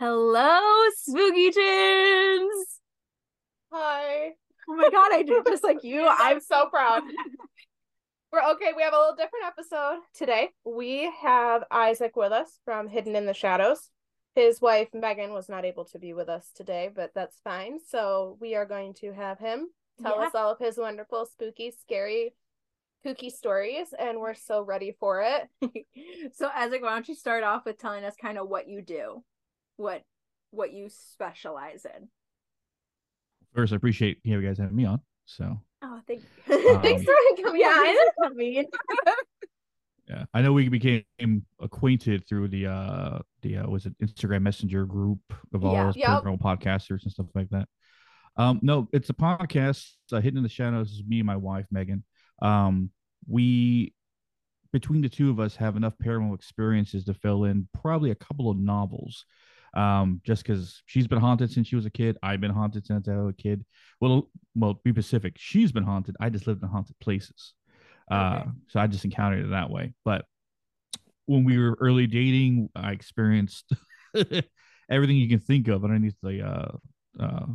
Hello, Spookytins. Hi. Oh my god, I did just like you. I'm so proud. We're okay. We have a little different episode today. We have Isaac with us from Hidden in the Shadows. His wife Megan was not able to be with us today, but that's fine. So we are going to have him tell Yeah. us all of his wonderful, spooky, scary, kooky stories, and we're so ready for it. so Isaac, why don't you start off with telling us kind of what you do, what what you specialize in? First, I appreciate you guys having me on. So Oh, thank Um, Thanks for coming. yeah, on. I know. I mean, yeah, I know we became acquainted through the uh the uh, was it Instagram Messenger group of all Yeah. those Yep. paranormal podcasters and stuff like that. Um, no, it's a podcast. Uh, Hidden in the Shadows is me and my wife Megan. Um, we between the two of us have enough paranormal experiences to fill in probably a couple of novels. Um, just because she's been haunted since she was a kid, I've been haunted since I was a kid. Well, well, be specific, she's been haunted. I just lived in haunted places. Uh, Okay. so I just encountered it that way. But when we were early dating, I experienced everything you can think of underneath the uh uh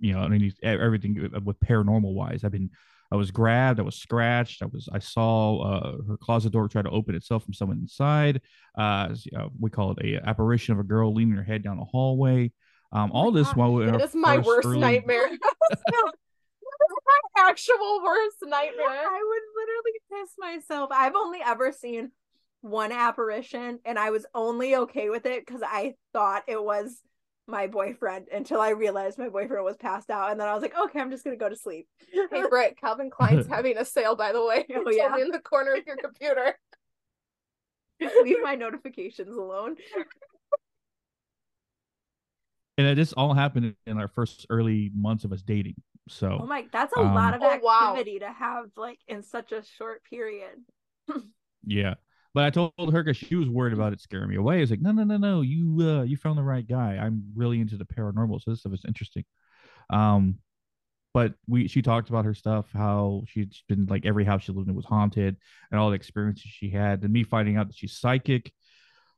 you know underneath everything with paranormal wise. I've been I was grabbed, I was scratched, I was I saw uh her closet door try to open itself from someone inside. Uh, uh we call it a apparition of a girl leaning her head down the hallway. Um, all this gosh, while we That is my worst nightmare. This is my actual worst nightmare. I would literally piss myself. I've only ever seen one apparition, and I was only okay with it because I thought it was my boyfriend until I realized my boyfriend was passed out, and then I was like, okay, I'm just gonna go to sleep. Hey Britt, Calvin Klein's having a sale by the way. Oh, It's yeah. only in the corner of your computer. Leave my notifications alone. and this all happened in our first early months of us dating. So Oh my, that's a Um, lot of Oh, wow. activity to have like in such a short period. Yeah. But I told her because she was worried about it scaring me away. I was like, no, no, no, no. You uh you found the right guy. I'm really into the paranormal. So this stuff is interesting. Um but we she talked about her stuff, how she'd been like every house she lived in was haunted and all the experiences she had, and me finding out that she's psychic.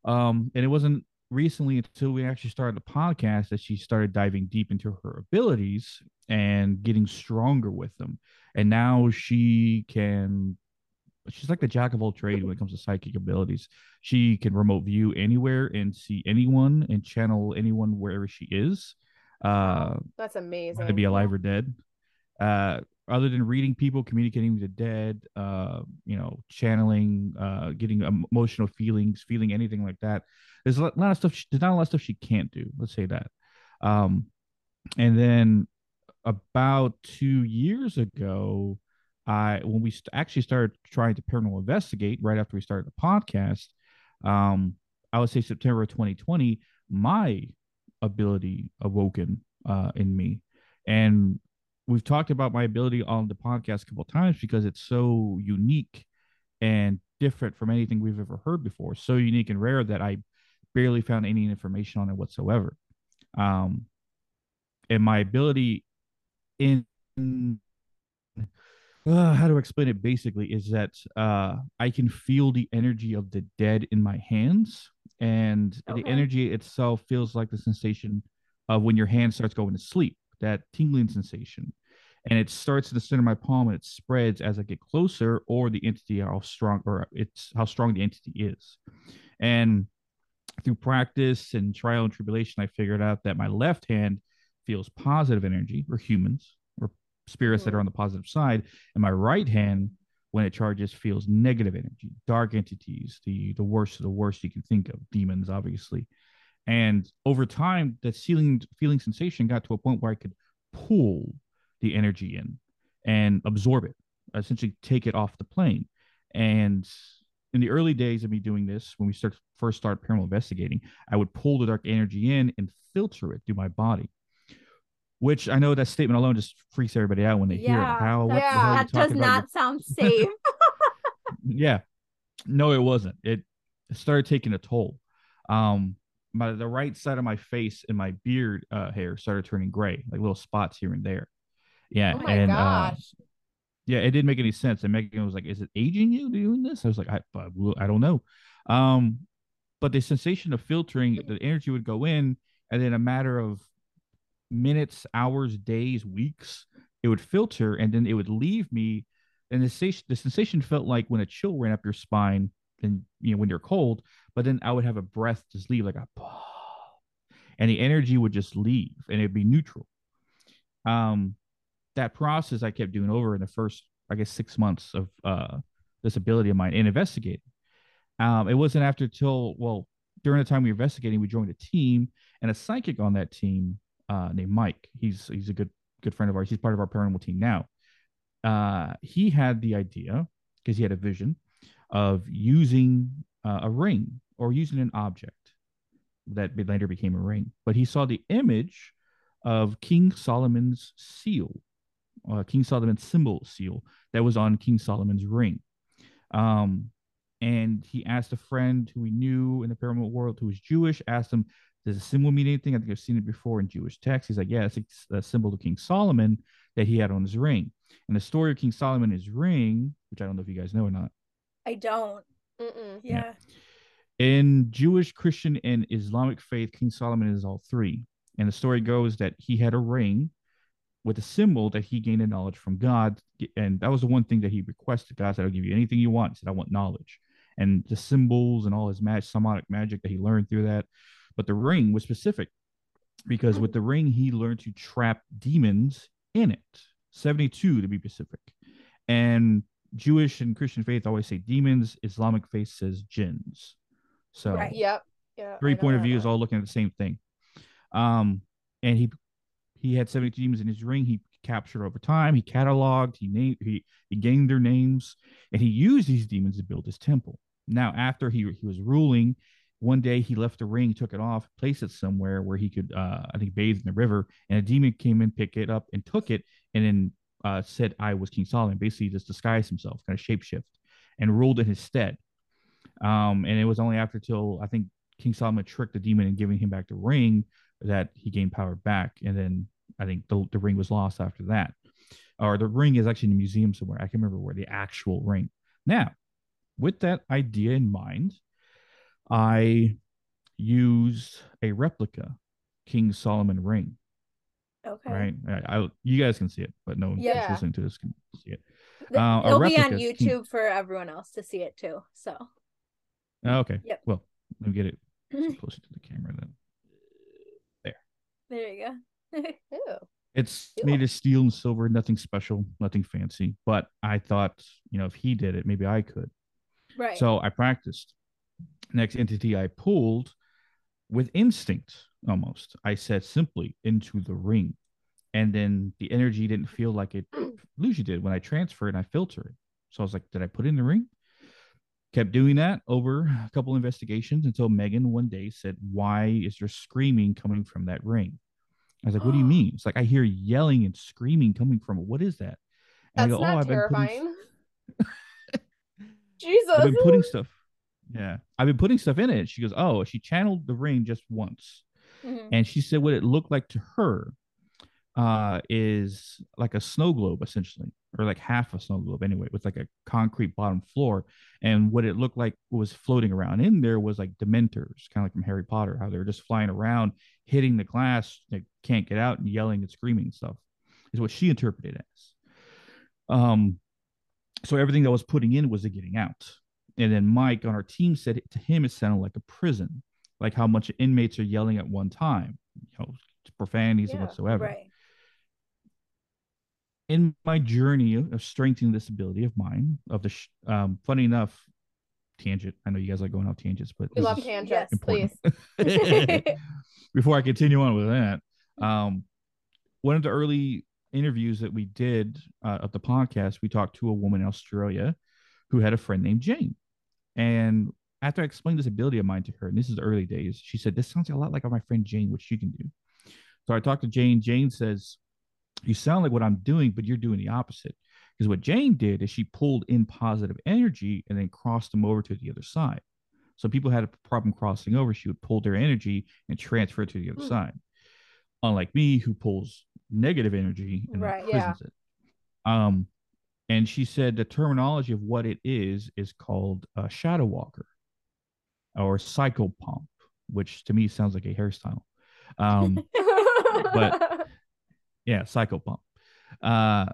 Um, and it wasn't recently until we actually started the podcast that she started diving deep into her abilities and getting stronger with them. And now she can she's like the jack of all trades when it comes to psychic abilities. She can remote view anywhere and see anyone and channel anyone wherever she is. Uh That's amazing. to be alive or dead. Uh, other than reading people, communicating with the dead, uh, you know, channeling, uh, getting emotional feelings, feeling anything like that. There's a lot lot of stuff. She, there's not a lot of stuff she can't do. Let's say that. Um, and then about two years ago, I when we actually started trying to paranormal investigate right after we started the podcast, um, I would say September of 2020, my ability awoken uh, in me, and we've talked about my ability on the podcast a couple times because it's so unique and different from anything we've ever heard before. So unique and rare that I barely found any information on it whatsoever. Um, and my ability in uh, how to explain it basically is that uh, I can feel the energy of the dead in my hands, and Okay. the energy itself feels like the sensation of when your hand starts going to sleep, that tingling sensation. And it starts in the center of my palm and it spreads as I get closer, or the entity how strong or it's how strong the entity is. And through practice and trial and tribulation, I figured out that my left hand feels positive energy. We're humans, spirits that mm-hmm. are on the positive side, and my right hand, when it charges, feels negative energy, dark entities, the the worst of the worst you can think of, demons, obviously. And over time, that feeling feeling sensation got to a point where I could pull the energy in and absorb it, essentially take it off the plane. And in the early days of me doing this, when we start first start paranormal investigating, I would pull the dark energy in and filter it through my body. Which I know that statement alone just freaks everybody out when they hear it. Yeah, How what the Yeah. hell that does talking about? not sound safe. yeah no it wasn't it started taking a toll um my the right side of my face and my beard uh hair started turning gray like little spots here and there yeah Oh my and uh gosh. yeah it didn't make any sense and megan was like is it aging you doing this i was like i, I, I don't know um but the sensation of filtering the energy would go in and then a matter of minutes, hours, days, weeks, it would filter, and then it would leave me. And the sensation, the sensation felt like when a chill ran up your spine, and you know when you're cold. But then I would have a breath just leave like a, and the energy would just leave, and it'd be neutral. Um, that process I kept doing over in the first, I guess, six months of uh this ability of mine and investigating. Um, it wasn't after till well during the time we were investigating, we joined a team and a psychic on that team uh, named Mike. He's he's a good good friend of ours. He's part of our paranormal team now. Uh, he had the idea because he had a vision of using uh, a ring or using an object that later became a ring. But he saw the image of King Solomon's seal, uh, King Solomon's symbol seal that was on King Solomon's ring. Um, and he asked a friend who he knew in the paranormal world who was Jewish, asked him, does the symbol mean anything? I think I've seen it before in Jewish texts. He's like, yeah, it's a symbol of King Solomon that he had on his ring. And the story of King Solomon, his ring, which I don't know if you guys know or not. I don't. Mm-mm. Yeah. In Jewish, Christian, and Islamic faith, King Solomon is all three. And the story goes that he had a ring with a symbol that he gained a knowledge from God. And that was the one thing that he requested. God said, I'll give you anything you want. He said, I want knowledge. And the symbols and all his magic, Shamanic magic that he learned through that. But the ring was specific because with the ring, he learned to trap demons in it. 72 to be specific. And Jewish and Christian faith always say demons, Islamic faith says jinns. So Right. Yep. Yeah. three point of view is all looking at the same thing. Um, and he he had 72 demons in his ring. He captured over time. He cataloged. He named. He he gained their names, and he used these demons to build his temple. Now, after he he was ruling, one day he left the ring, took it off, placed it somewhere where he could, uh, I think, bathe in the river. And a demon came in, picked it up, and took it, and then uh, said, "I was King Solomon." Basically, just disguised himself, kind of shapeshift, and ruled in his stead. Um, and it was only after till I think King Solomon tricked the demon and giving him back the ring that he gained power back. And then I think the, the ring was lost after that. Or the ring is actually in a museum somewhere. I can remember where the actual ring. Now, with that idea in mind, I used a replica King Solomon ring. Okay. Right. I, I you guys can see it, but no one Yeah. who's listening to this can see it. Th- Uh, a It'll be on replica can- YouTube for everyone else to see it too. So Oh, okay. Yep. Well, let me get it closer to the camera then. There. There you go. Ew. It's Cool. made of steel and silver, nothing special, nothing fancy. But I thought, you know, if he did it, maybe I could. right. So I practiced. Next entity I pulled with instinct almost. I said simply into the ring. And then the energy didn't feel like it usually did when I transfer it and I filter it. So I was like, did I put it in the ring? Kept doing that over a couple investigations until Megan one day said, Why is there screaming coming from that ring? I was like, What do you mean? It's like I hear yelling and screaming coming from it. What is that? That's I go, oh, not I've been putting terrifying. Jesus. I've been putting stuff. Yeah, I've been putting stuff in it. She goes, "Oh, she channeled the ring just once," Mhm. and she said what it looked like to her uh, is like a snow globe, essentially, or like half a snow globe anyway, with like a concrete bottom floor. And what it looked like was floating around in there was like Dementors, kind of like from Harry Potter, how they're just flying around, hitting the glass, they can't get out, and yelling and screaming and stuff. Is what she interpreted as. Um, so everything that was putting in was the getting out. And then Mike on our team said to him it sounded like a prison, like how much inmates are yelling at one time, you know, profanities and Yeah, whatsoever. Right. In my journey of strengthening this ability of mine, of the sh- um, funny enough, tangent. I know you guys like going off tangents, but We love tangents, important. please. Before I continue on with that, um, one of the early interviews that we did uh, of the podcast, we talked to a woman in Australia who had a friend named Jane. And after I explained this ability of mine to her, and this is the early days, she said, This sounds a lot like my friend Jane, what she can do. So I talked to Jane. Jane says, You sound like what I'm doing, but you're doing the opposite. Because what Jane did is she pulled in positive energy and then crossed them over to the other side. So people had a problem crossing over, she would pull their energy and transfer it to the other Hmm. side. Unlike me, who pulls negative energy and Right, yeah. it. Um, and she said the terminology of what it is is called a shadow walker or psychopomp, which to me sounds like a hairstyle. Um, But- yeah, psychopomp. Uh,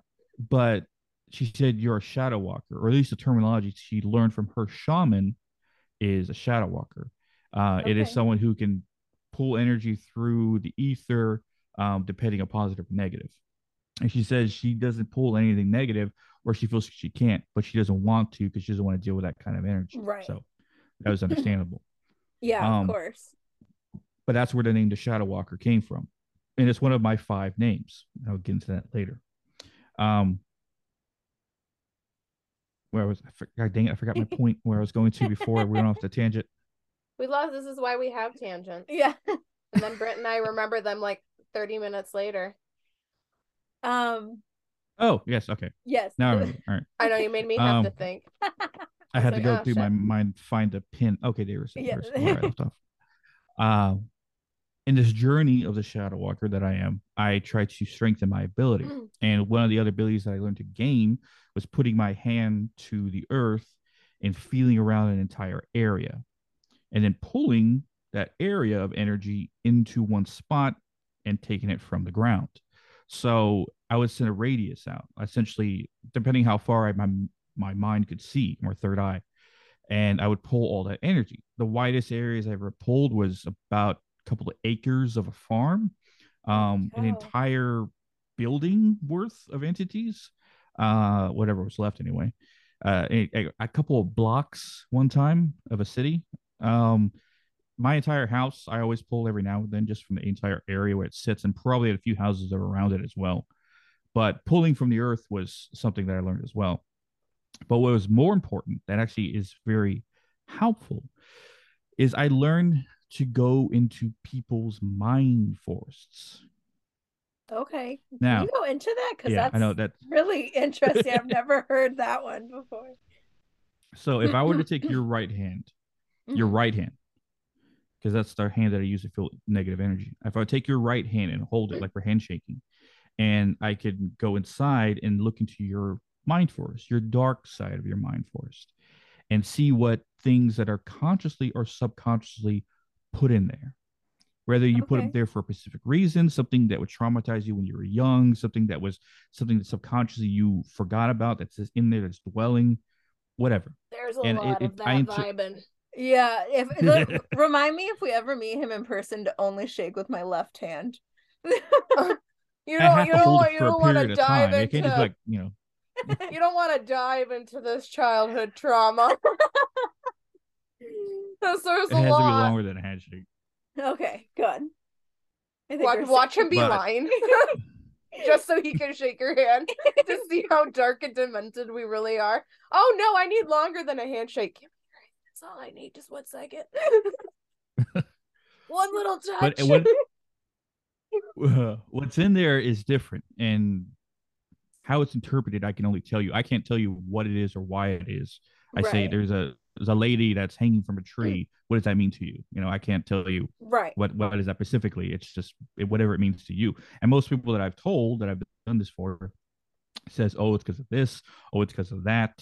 but she said you're a shadow walker, or at least the terminology she learned from her shaman is a shadow walker. Uh, It is someone who can pull energy through the ether, um, depending on positive or negative. And she says she doesn't pull anything negative, or she feels she can't, but she doesn't want to because she doesn't want to deal with that kind of energy. Right. So that was understandable. Yeah, Um, of course. but that's where the name the Shadow Walker came from, and it's one of my five names. I'll get into that later. Um, where I was, I forgot, dang it, I forgot my point where I was going to before we went off the tangent. we lost. This is why we have tangents. Yeah. And then Britt and I remember them like 30 minutes later. Um. Oh, yes, okay. Yes. Now I remember. All right, I know you made me have to Um, think. I had like, to go "Oh, through my shit." mind, find a pin. Okay, there was Yeah. where I left off. Uh, in this journey of the Shadow Walker that I am, I try to strengthen my ability. And one of the other abilities that I learned to gain was putting my hand to the earth and feeling around an entire area and then pulling that area of energy into one spot and taking it from the ground. So I would send a radius out, essentially, depending how far I, my, my mind could see, or third eye. And I would pull all that energy. The widest areas I ever pulled was about a couple of acres of a farm, um, an entire building worth of entities, uh, whatever was left anyway. Uh, a, a- a couple of blocks one time of a city. Um, my entire house, I always pull every now and then just from the entire area where it sits, and probably a few houses around it as well. But pulling from the earth was something that I learned as well. But what was more important, that actually is very helpful, is I learned to go into people's mind forests. Okay. Now, Can you go into that? Because yeah, that's I know that. really interesting. I've never heard that one before. So if I were to take your right hand, your Mhm. right hand, because that's the hand that I use to feel negative energy. If I take your right hand and hold it like we're handshaking, and I could go inside and look into your mind forest, your dark side of your mind forest, and see what things that are consciously or subconsciously put in there. Whether you put them there for a specific reason, something that would traumatize you when you were young, something that was something that subconsciously you forgot about that's in there that's dwelling, whatever. There's a And lot it- of that I vibing. Yeah. If the, remind me if we ever meet him in person to only shake with my left hand. Uh-huh. You don't, you don't, want- you don't want to dive time. Into, just like, you know, you don't want to dive into this childhood trauma. Because there's it a has to be longer than a handshake. okay. Good. I think Watch, watch him be But- lying. Just so he can shake your hand to see how dark and demented we really are. Oh no, I need longer than a handshake. Give me your hand. That's all I need. Just one second. one little touch. But what uh, what's in there is different, and how it's interpreted, I can only tell you. I can't tell you what it is or why it is. I say there's a there's a lady that's hanging from a tree. What does that mean to you? You know, I can't tell you Right. what what is that specifically. It's just it, whatever it means to you. And most people that I've told that I've done this for says, "Oh, it's because of this. Oh, it's because of that."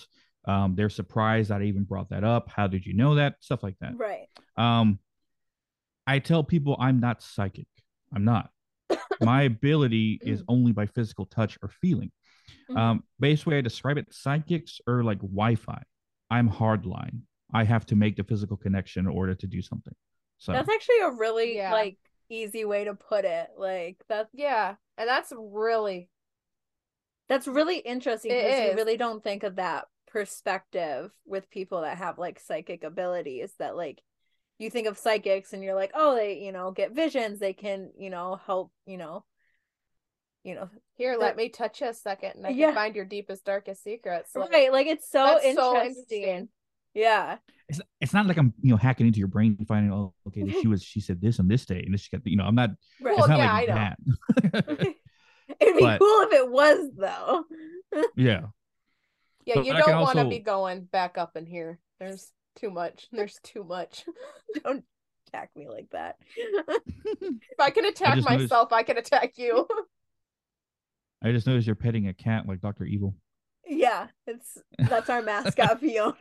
Um, they're surprised that I even brought that up. How did you know that? Stuff like that. Right. Um, I tell people I'm not psychic. I'm not. My ability is only by physical touch or feeling. Mhm. Um, base way I describe it, psychics are like Wi-Fi. I'm hardline. I have to make the physical connection in order to do something. So That's actually a really Yeah. like easy way to put it. Like that's yeah, and that's really that's really interesting It because you really don't think of that perspective with people that have like psychic abilities that like you think of psychics and you're like oh they you know get visions they can you know help you know you know here. Let me touch you a second, and I Yeah. can find your deepest, darkest secrets. Like, right like it's so interesting. so interesting. yeah it's it's not like I'm you know hacking into your brain and finding oh okay she was she said this on this day and this she got you know I'm not right Well, it's not yeah, like I know. that. it'd be But- cool if it was though yeah. Yeah, But you I don't want to also- be going back up in here. There's too much. There's too much. don't attack me like that If I can attack just noticed- myself, I can attack you. I just noticed you're petting a cat like Doctor Evil. yeah it's that's our mascot fiona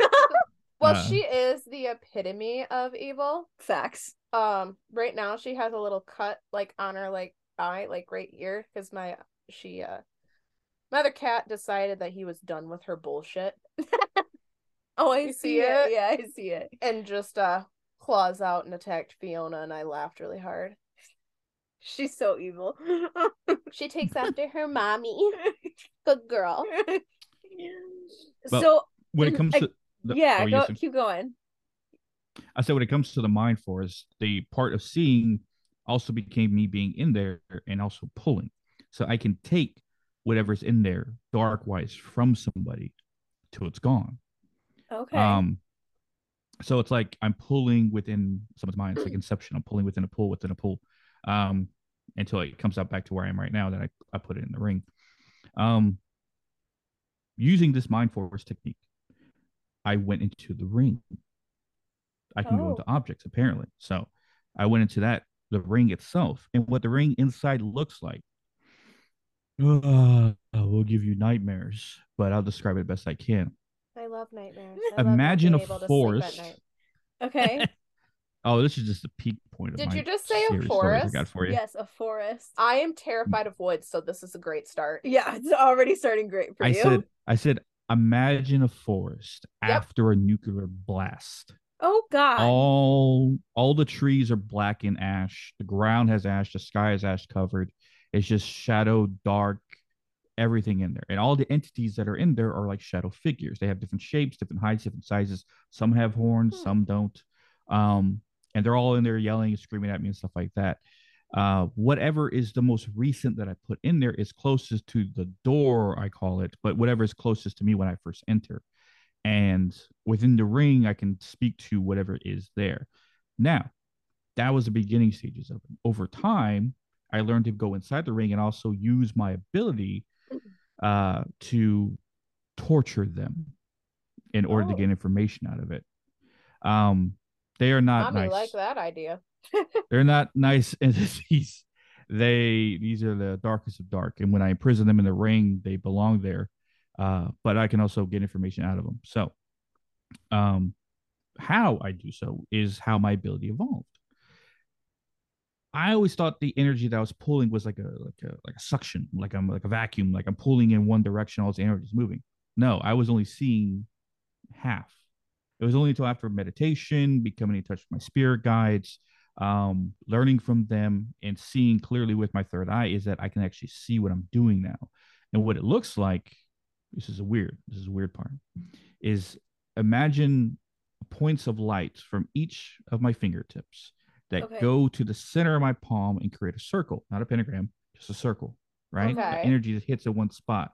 Well, Uh, she is the epitome of evil. Facts. Um, right now she has a little cut like on her like eye, like right ear, because my she uh my other cat decided that he was done with her bullshit Oh, I You see, see it. it? Yeah, I see it. and just uh claws out and attacked Fiona and I laughed really hard. She's so evil. She takes after her mommy. Good girl. But- so when it comes I- to the, yeah, oh, go yes, keep going. I said when it comes to the mind forest, the part of seeing also became me being in there and also pulling. So I can take whatever's in there dark wise from somebody till it's gone. Okay. Um so it's like I'm pulling within someone's mind. It's like inception. I'm pulling within a pull within a pull. Um until it comes out back to where I am right now that I, I put it in the ring. Um using this mind force technique, I went into the ring. I can go Oh. into objects apparently. So I went into that, the ring itself, and what the ring inside looks like. Uh, will give you nightmares, but I'll describe it best I can. I love nightmares. I Imagine being a able to sleep at forest. okay. Oh, this is just a peak point of mine. Did my you just say a series stories I forest? got for you. yes, a forest. I am terrified of woods, so this is a great start. yeah, it's already starting great for I you. said, I said, imagine a forest Yep. after a nuclear blast. oh God. All all the trees are black and ash. The ground has ash. The sky is ash covered. It's just shadow, dark, everything in there. And all the entities that are in there are like shadow figures. They have different shapes, different heights, different sizes. Some have horns, Hmm. some don't. Um, and they're all in there yelling and screaming at me and stuff like that. Uh, whatever is the most recent that I put in there is closest to the door, I call it, but whatever is closest to me when I first enter. And within the ring, I can speak to whatever is there. Now, that was the beginning stages of it. Over time, I learned to go inside the ring and also use my ability uh, to torture them in order to Oh. get information out of it. Um, they are not Mommy nice. like that idea. They're not nice entities. They these are the darkest of dark, and when I imprison them in the ring, they belong there. Uh, but I can also get information out of them. So, um, how I do so is how my ability evolved. I always thought the energy that I was pulling was like a like a like a suction, like I'm like a vacuum, like I'm pulling in one direction, all this energy is moving. No, I was only seeing half. It was only until after meditation, becoming in touch with my spirit guides, um, learning from them, and seeing clearly with my third eye is that I can actually see what I'm doing now. And what it looks like, this is a weird, this is a weird part, is imagine points of light from each of my fingertips that Okay. go to the center of my palm and create a circle, not a pentagram, just a circle, right? The energy that hits at one spot.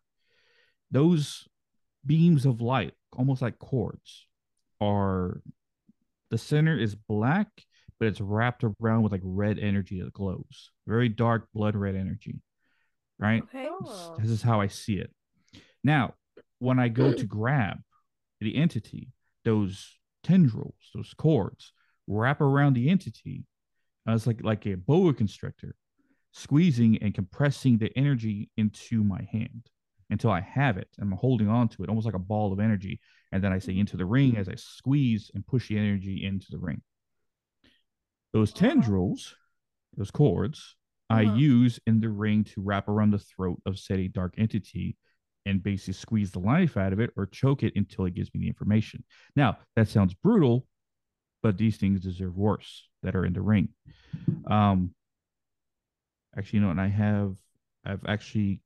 Those beams of light, almost like cords, are the center is black, but it's wrapped around with like red energy that glows. Very dark blood red energy. Right? Okay. This is how I see it. Now, when I go to grab the entity, those tendrils, those cords, wrap around the entity. Uh, it's like like a boa constrictor, squeezing and compressing the energy into my hand until I have it. and I'm holding on to it, almost like a ball of energy. And then I say into the ring as I squeeze and push the energy into the ring. Those tendrils, those cords, I Uh-huh. use in the ring to wrap around the throat of said a dark entity and basically squeeze the life out of it or choke it until it gives me the information. Now, that sounds brutal, but these things deserve worse that are in the ring. Um, actually, you know, and I have, I've actually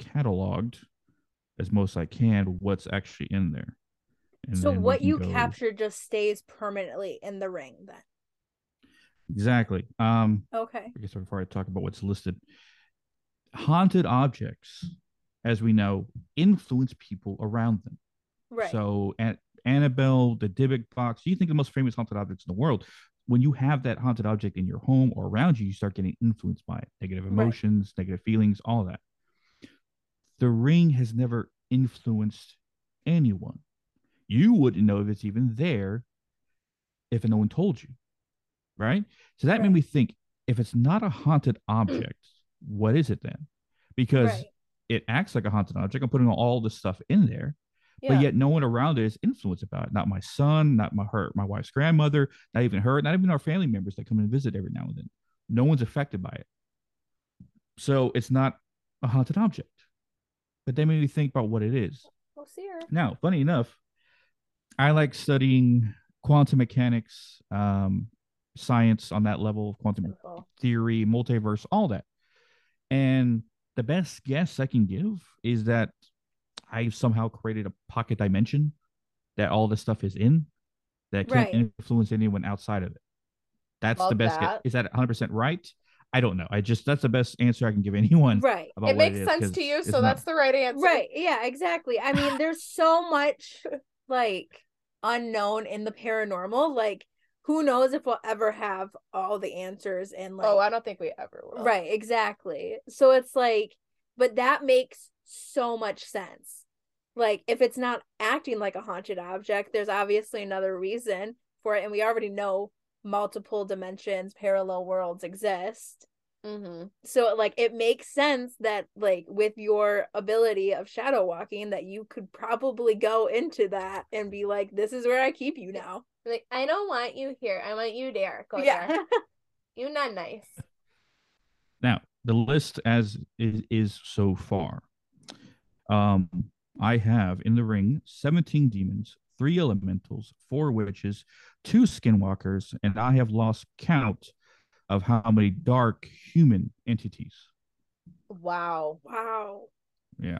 cataloged as most I can what's actually in there. And so what you go- capture just stays permanently in the ring then. exactly. Um, Okay. I guess before I talk about what's listed, haunted objects, as we know, influence people around them. Right. So at Annabelle, the Dybbuk box, you think the most famous haunted objects in the world. When you have that haunted object in your home or around you, you start getting influenced by it. Negative Right. emotions, negative feelings, all that. The ring has never influenced anyone. You wouldn't know if it's even there if no one told you. Right? So that made me think if it's not a haunted object, what is it then? Because right. it acts like a haunted object. I'm putting all this stuff in there, Yeah. but yet no one around it is influenced about it. Not my son, not my her, my wife's grandmother, not even her, not even our family members that come and visit every now and then. No one's affected by it. So it's not a haunted object. But they made me think about what it is. We'll see her. Now, funny enough, I like studying quantum mechanics, um, science on that level of quantum Info. theory, multiverse, all that. And the best guess I can give is that I somehow created a pocket dimension that all this stuff is in that can't Right. influence anyone outside of it. That's the best guess. that. Is that 100% right? I don't know. I just, that's the best answer I can give anyone. Right. About It makes is, sense 'cause to you, so not- that's the right answer. Right. Yeah, exactly. I mean, there's so much like unknown in the paranormal. Like, who knows if we'll ever have all the answers and oh, like oh, I don't think we ever will. Right, exactly. So it's like, but that makes so much sense. Like, if it's not acting like a haunted object, there's obviously another reason for it. And we already know multiple dimensions, parallel worlds exist. Mm-hmm. So, like, it makes sense that, like, with your ability of shadow walking, that you could probably go into that and be like, this is where I keep you now. Like, I don't want you here. I want you there. Go yeah. there. you're not nice. Now, the list as is, is so far. Um, I have in the ring 17 demons, three elementals, four witches, two skinwalkers, and I have lost count of how many dark human entities. Wow. wow. Yeah.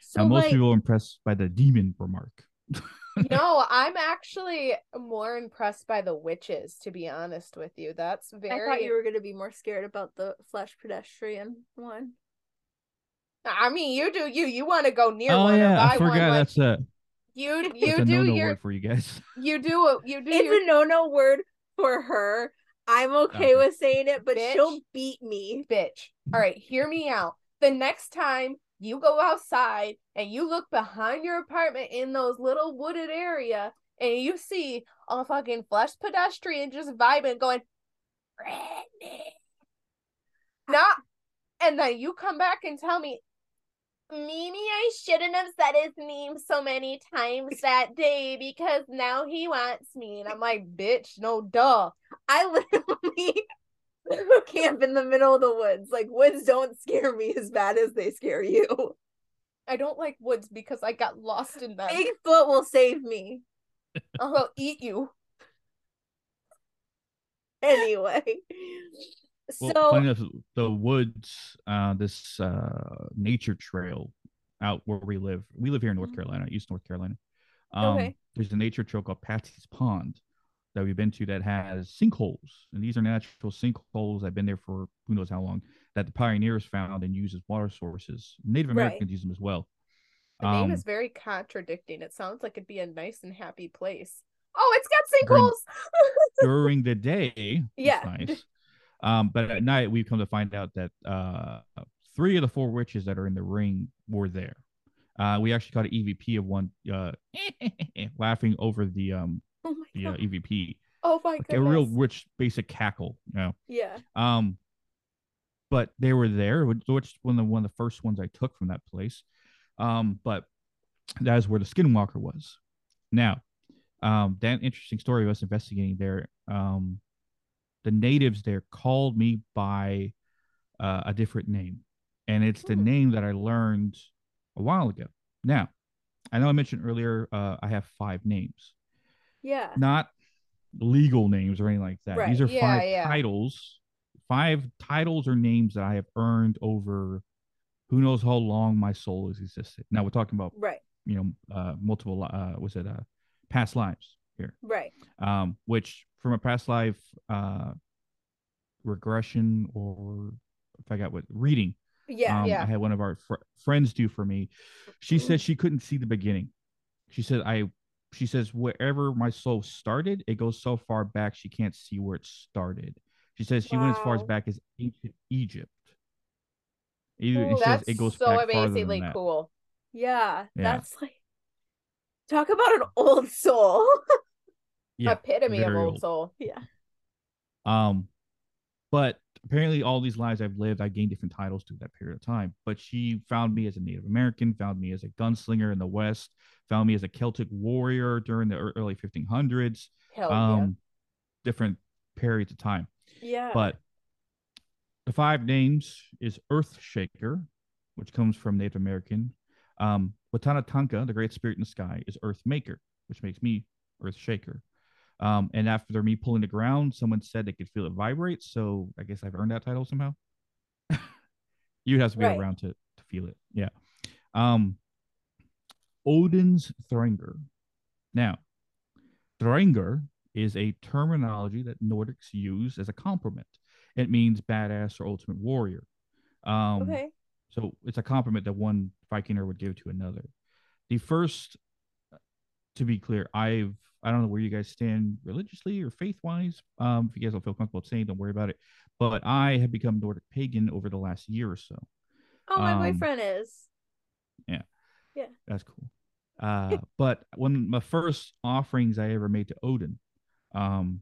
So, now, most like, people are impressed by the demon remark. no, I'm actually more impressed by the witches, to be honest with you. That's very. I thought you were going to be more scared about the flesh pedestrian one. I mean, you do you. You want to go near oh one or yeah, buy I forgot one. That's a you you a do no-no your word for you guys. you do you do It's your a no no word for her. I'm okay Okay. with saying it, but Bitch. she'll beat me. bitch. All right, hear me out. The next time you go outside and you look behind your apartment in those little wooded area and you see a fucking flesh pedestrian just vibing, going, Brittany. Not, and then you come back and tell me, Mimi, I shouldn't have said his name so many times that day because now he wants me. And I'm like, bitch, no duh. I literally camp in the middle of the woods. Like woods don't scare me as bad as they scare you. I don't like woods because I got lost in them. Bigfoot will save me I'll eat you. anyway. Well, so enough, the woods, uh, this uh, nature trail out where we live. We live here in North Mhm. Carolina, East North Carolina. Um, Okay. There's a nature trail called Patsy's Pond that we've been to that has sinkholes, and these are natural sinkholes. I've been there for who knows how long. That the pioneers found and used as water sources. Native Right. Americans use them as well. The name Um, is very contradicting. It sounds like it'd be a nice and happy place. Oh, it's got sinkholes. during the day, Yeah. nice. Um, but at night, we've come to find out that uh, three of the four witches that are in the ring were there. Uh, we actually caught an EVP of one uh, laughing over the um oh my the uh, god. EVP, oh my like goodness. a real rich basic cackle, you know. Yeah. Um, but they were there, which which one of the one of the first ones I took from that place. Um, but that is where the skinwalker was. Now, um, that interesting story of us investigating there. Um, the natives there called me by uh, a different name, and it's the Hmm. name that I learned a while ago. Now, I know I mentioned earlier uh, I have five names, Yeah. not legal names or anything like that. These are Yeah, five yeah. titles, five titles or names that I have earned over who knows how long my soul has existed. Now we're talking about Right. you know uh, multiple uh, was it uh, past lives here, Right. um, which from a past life uh, regression or if I got what reading Yeah. um, Yeah. I had one of our fr- friends do for me. She said she couldn't see the beginning. She said I. She says wherever my soul started, it goes so far back she can't see where it started. She says she went as far as back as ancient Egypt. Ooh, that's it goes so back farther than amazingly cool. yeah. Yeah. That's like talk about an old soul. Yeah, Epitome of old old. soul. yeah. Um, but apparently all these lives I've lived, I gained different titles through that period of time. But she found me as a Native American, found me as a gunslinger in the West, found me as a Celtic warrior during the early 1500s. Hell um, yeah. different periods of time. Yeah. But the five names is Earth Shaker, which comes from Native American. Um, Watana Tanka, the great spirit in the sky, is Earth Maker, which makes me Earth Shaker. Um, and after me pulling the ground, someone said they could feel it vibrate. So I guess I've earned that title somehow. You'd have to be Right. around to, to feel it. Yeah. Um, Odin's Thranger. Now, Thranger is a terminology that Nordics use as a compliment. It means badass or ultimate warrior. Um, okay. so it's a compliment that one Vikinger would give to another. The first, to be clear, I've I don't know where you guys stand religiously or faith wise. Um, if you guys don't feel comfortable saying, don't worry about it. But I have become Nordic pagan over the last year or so. Oh, my um, boyfriend is. Yeah. Yeah. That's cool. Uh, but when my first offerings I ever made to Odin, um,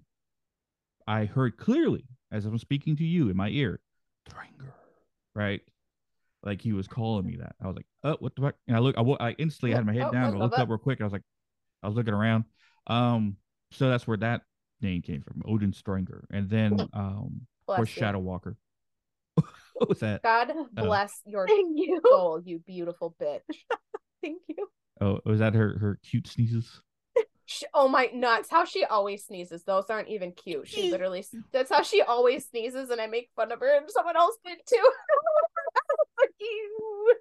I heard clearly as I'm speaking to you in my ear, right? Like he was calling me that. I was like, oh, what the fuck? And I look, I, I instantly had my head Oh, down. I I looked up real quick. I was like, I was looking around. Um, so that's where that name came from, Odin Stranger, and then um, Bless or. Shadow Walker. what was that? God bless your Thank you. soul, you beautiful bitch. Thank you. Oh, was that her her cute sneezes? Sh oh my nuts! How she always sneezes. Those aren't even cute. She literally. That's how she always sneezes, and I make fun of her, and someone else did too. Fuck you.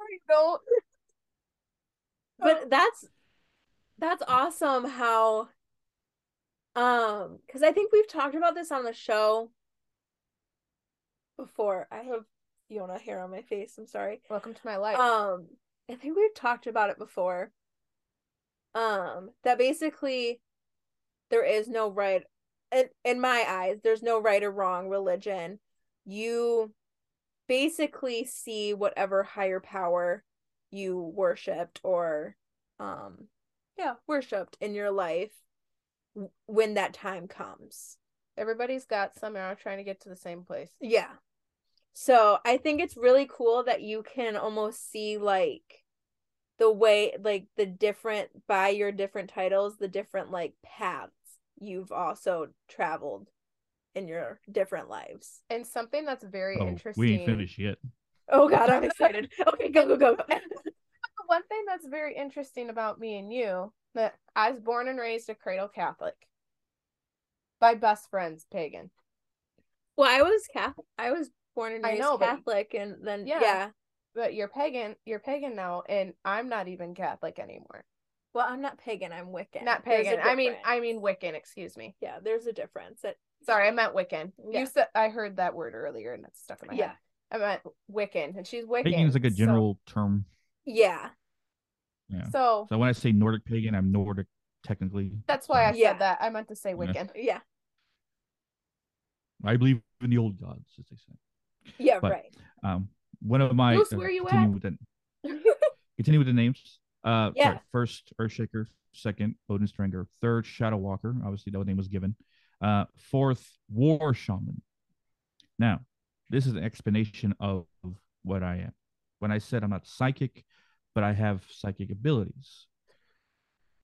I don't. But that's that's awesome how um because I think we've talked about this on the show before. I have yona hair on my face. I'm sorry. Welcome to my life. Um, I think we've talked about it before. Um, that basically there is no right in, in my eyes, there's no right or wrong religion. You basically see whatever higher power you worshipped or um yeah, worshipped in your life when that time comes. Everybody's got some arrow trying to get to the same place. Yeah. So I think it's really cool that you can almost see like the way like the different by your different titles, the different like paths you've also traveled in your different lives. And something that's very Oh, interesting. we ain't finished yet. Oh god, I'm excited. okay, go go go. go. One thing that's very interesting about me and you that I was born and raised a cradle Catholic. My best friend's pagan. well, I was Catholic. I was born and I raised know, but- Catholic and then Yeah. yeah. But you're pagan. You're pagan now, and I'm not even Catholic anymore. Well, I'm not pagan, I'm Wiccan. Not pagan. I mean. I mean Wiccan. Excuse me. yeah, there's a difference. It, Sorry, I meant Wiccan. Yeah. You said I heard that word earlier, and that's stuck in my yeah. head. I meant Wiccan, and she's Wiccan. Pagan is like a so- general term. Yeah. Yeah. So, So when I say Nordic pagan, I'm Nordic technically. that's why I So said that. I meant to say Wiccan. Yeah. I believe in the old gods, as they say. Yeah, But- right. Um, one of my Bruce, uh, where you continue at? With the, continue with the names. Uh, Yeah. sorry, first Earthshaker, second Odin Stranger, third Shadow Walker. Obviously, that name was given. Uh, fourth War Shaman. Now, this is an explanation of what I am. When I said I'm not psychic, but I have psychic abilities.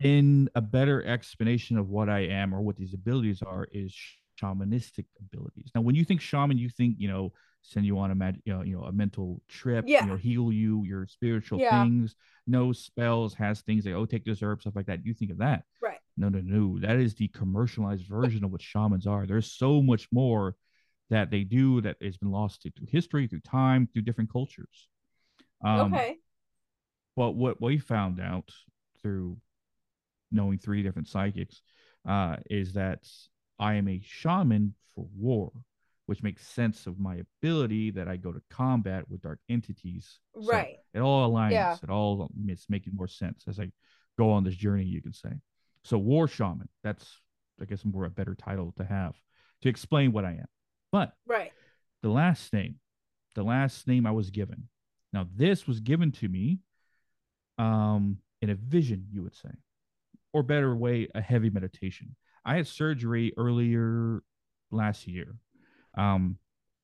In a better explanation of what I am or what these abilities are is shamanistic abilities. Now, when you think shaman, you think you know send you on a mag- you know, you know a mental trip, Yeah. you know, heal you, your spiritual Yeah. things, no spells, has things like oh take this herb, stuff like that. You think of that. Right. No, no, no. That is the commercialized version of what shamans are. There's so much more that they do that has been lost to, through history, through time, through different cultures. Um, okay. but what we found out through knowing three different psychics uh, is that I am a shaman for war, which makes sense of my ability that I go to combat with dark entities. So Right. it all aligns. Yeah. It all is making more sense as I go on this journey, you can say. So war shaman, that's I guess more a better title to have to explain what I am. But Right. the last name, the last name I was given. Now, this was given to me um, in a vision, you would say, or better way, a heavy meditation. I had surgery earlier last year. Um,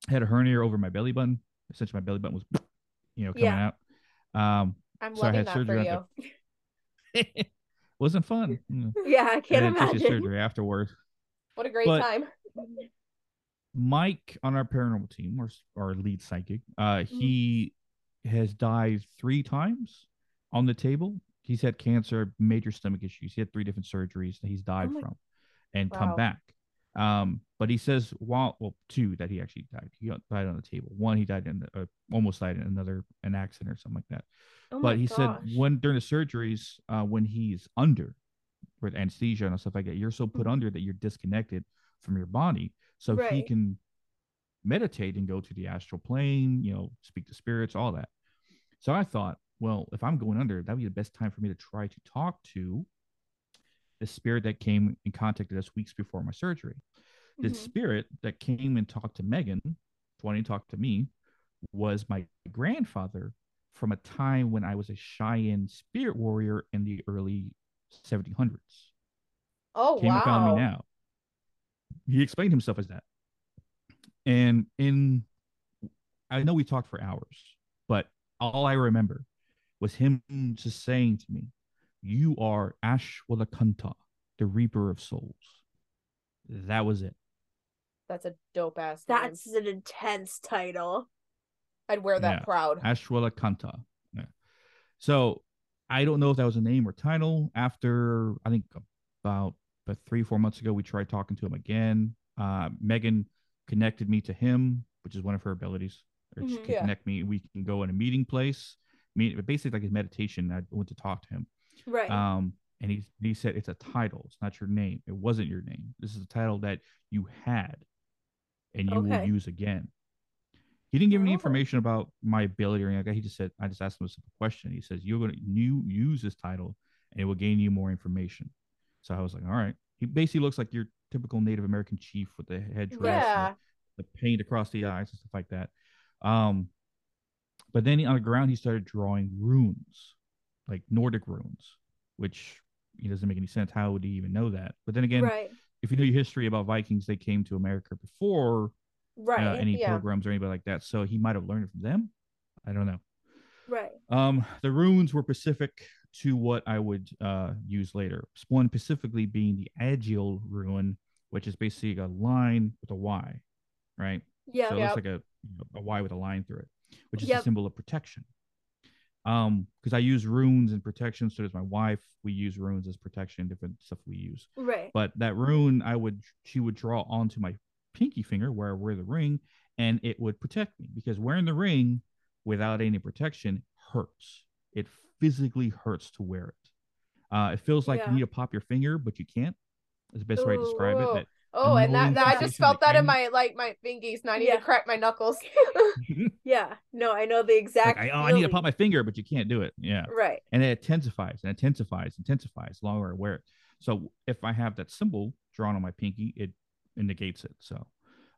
I had a hernia over my belly button. Essentially, my belly button was, you know, coming Yeah. out. Um, I'm So I loving had that surgery for you. wasn't fun. Mm. Yeah, I can't tissue imagine. surgery afterwards. What a great But- time. Mike on our paranormal team, or our lead psychic, uh, Mm-hmm. he has died three times on the table. He's had cancer, major stomach issues. He had three different surgeries that he's died Oh from, and Wow. come back. Um, but he says while well, two that he actually died. He died on the table. One he died in uh, almost died in another an accident or something like that. Oh but he gosh. said when during the surgeries, uh, when he's under with anesthesia and stuff like that, you're so put Mhm. under that you're disconnected from your body, so he can meditate and go to the astral plane, you know, speak to spirits, all that. So I thought, well, if I'm going under, that'd be the best time for me to try to talk to the spirit that came and contacted us weeks before my surgery. The Mhm. spirit that came and talked to Megan, wanting to talk to me, was my grandfather from a time when I was a Cheyenne spirit warrior in the early 1700s. Oh Came and found me now. He explained himself as that. And in, I know we talked for hours, but all I remember was him just saying to me, You are Ashwalakanta, the Reaper of Souls. That was it. That's a dope ass. name. That's an intense title. I'd wear that Yeah. proud. Ashwalakanta. Yeah. So I don't know if that was a name or title. After I think about about three four months ago, we tried talking to him again. Uh, Megan connected me to him, which is one of her abilities. Or she can Yeah. connect me. We can go in a meeting place. Meet, basically like his meditation. I went to talk to him. Right. Um, and he he said it's a title. It's not your name. It wasn't your name. This is a title that you had, and you will use again. He didn't give any Oh. information about my ability or anything like that. He just said, I just asked him a simple question. He says, You're going to you use this title and it will gain you more information. So I was like, All right. He basically looks like your typical Native American chief with the headdress, Yeah. the, paint across the eyes and stuff like that. Um, but then on the ground, he started drawing runes, like Nordic runes, which he doesn't make any sense. How would he even know that? But then again, right. if you know your history about Vikings, they came to America before Right. uh, any yeah. pilgrims or anybody like that. So he might have learned it from them. I don't know. right. Um, the runes were specific to what I would uh, use later. One specifically being the Algiz rune, which is basically a line with a Y, right? Yeah. So it Yep. looks like a, a Y with a line through it, which is Yep. a symbol of protection. Um, because I use runes and protection, so does my wife. We use runes as protection, different stuff we use. Right. But that rune, I would she would draw onto my pinky finger where I wear the ring, and it would protect me because wearing the ring without any protection hurts. It physically hurts to wear it. Uh, it feels like Yeah. you need to pop your finger, but you can't. Is the best way to describe Ooh. it. That Oh, and that, that I just felt that that in my like my fingies, and I need Yeah. to crack my knuckles. Yeah. No, I know the like, exact. I, oh, I need to pop my finger, but you can't do it. Yeah. Right. and it intensifies and intensifies, intensifies the longer I wear it. So if I have that symbol drawn on my pinky, it, it negates it. So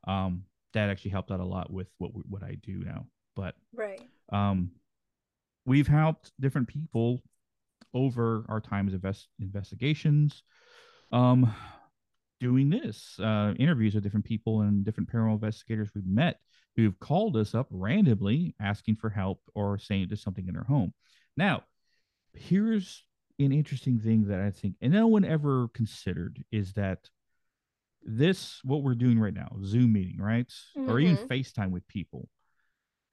um, that actually helped out a lot with what what I do now. But Right. um, we've helped different people over our time as invest- investigations, um, doing this uh, interviews with different people and different paranormal investigators we've met who've called us up randomly asking for help or saying there's something in their home. Now, here's an interesting thing that I think, and no one ever considered, is that this what we're doing right now, Zoom meeting, right, or even Mhm. FaceTime with people,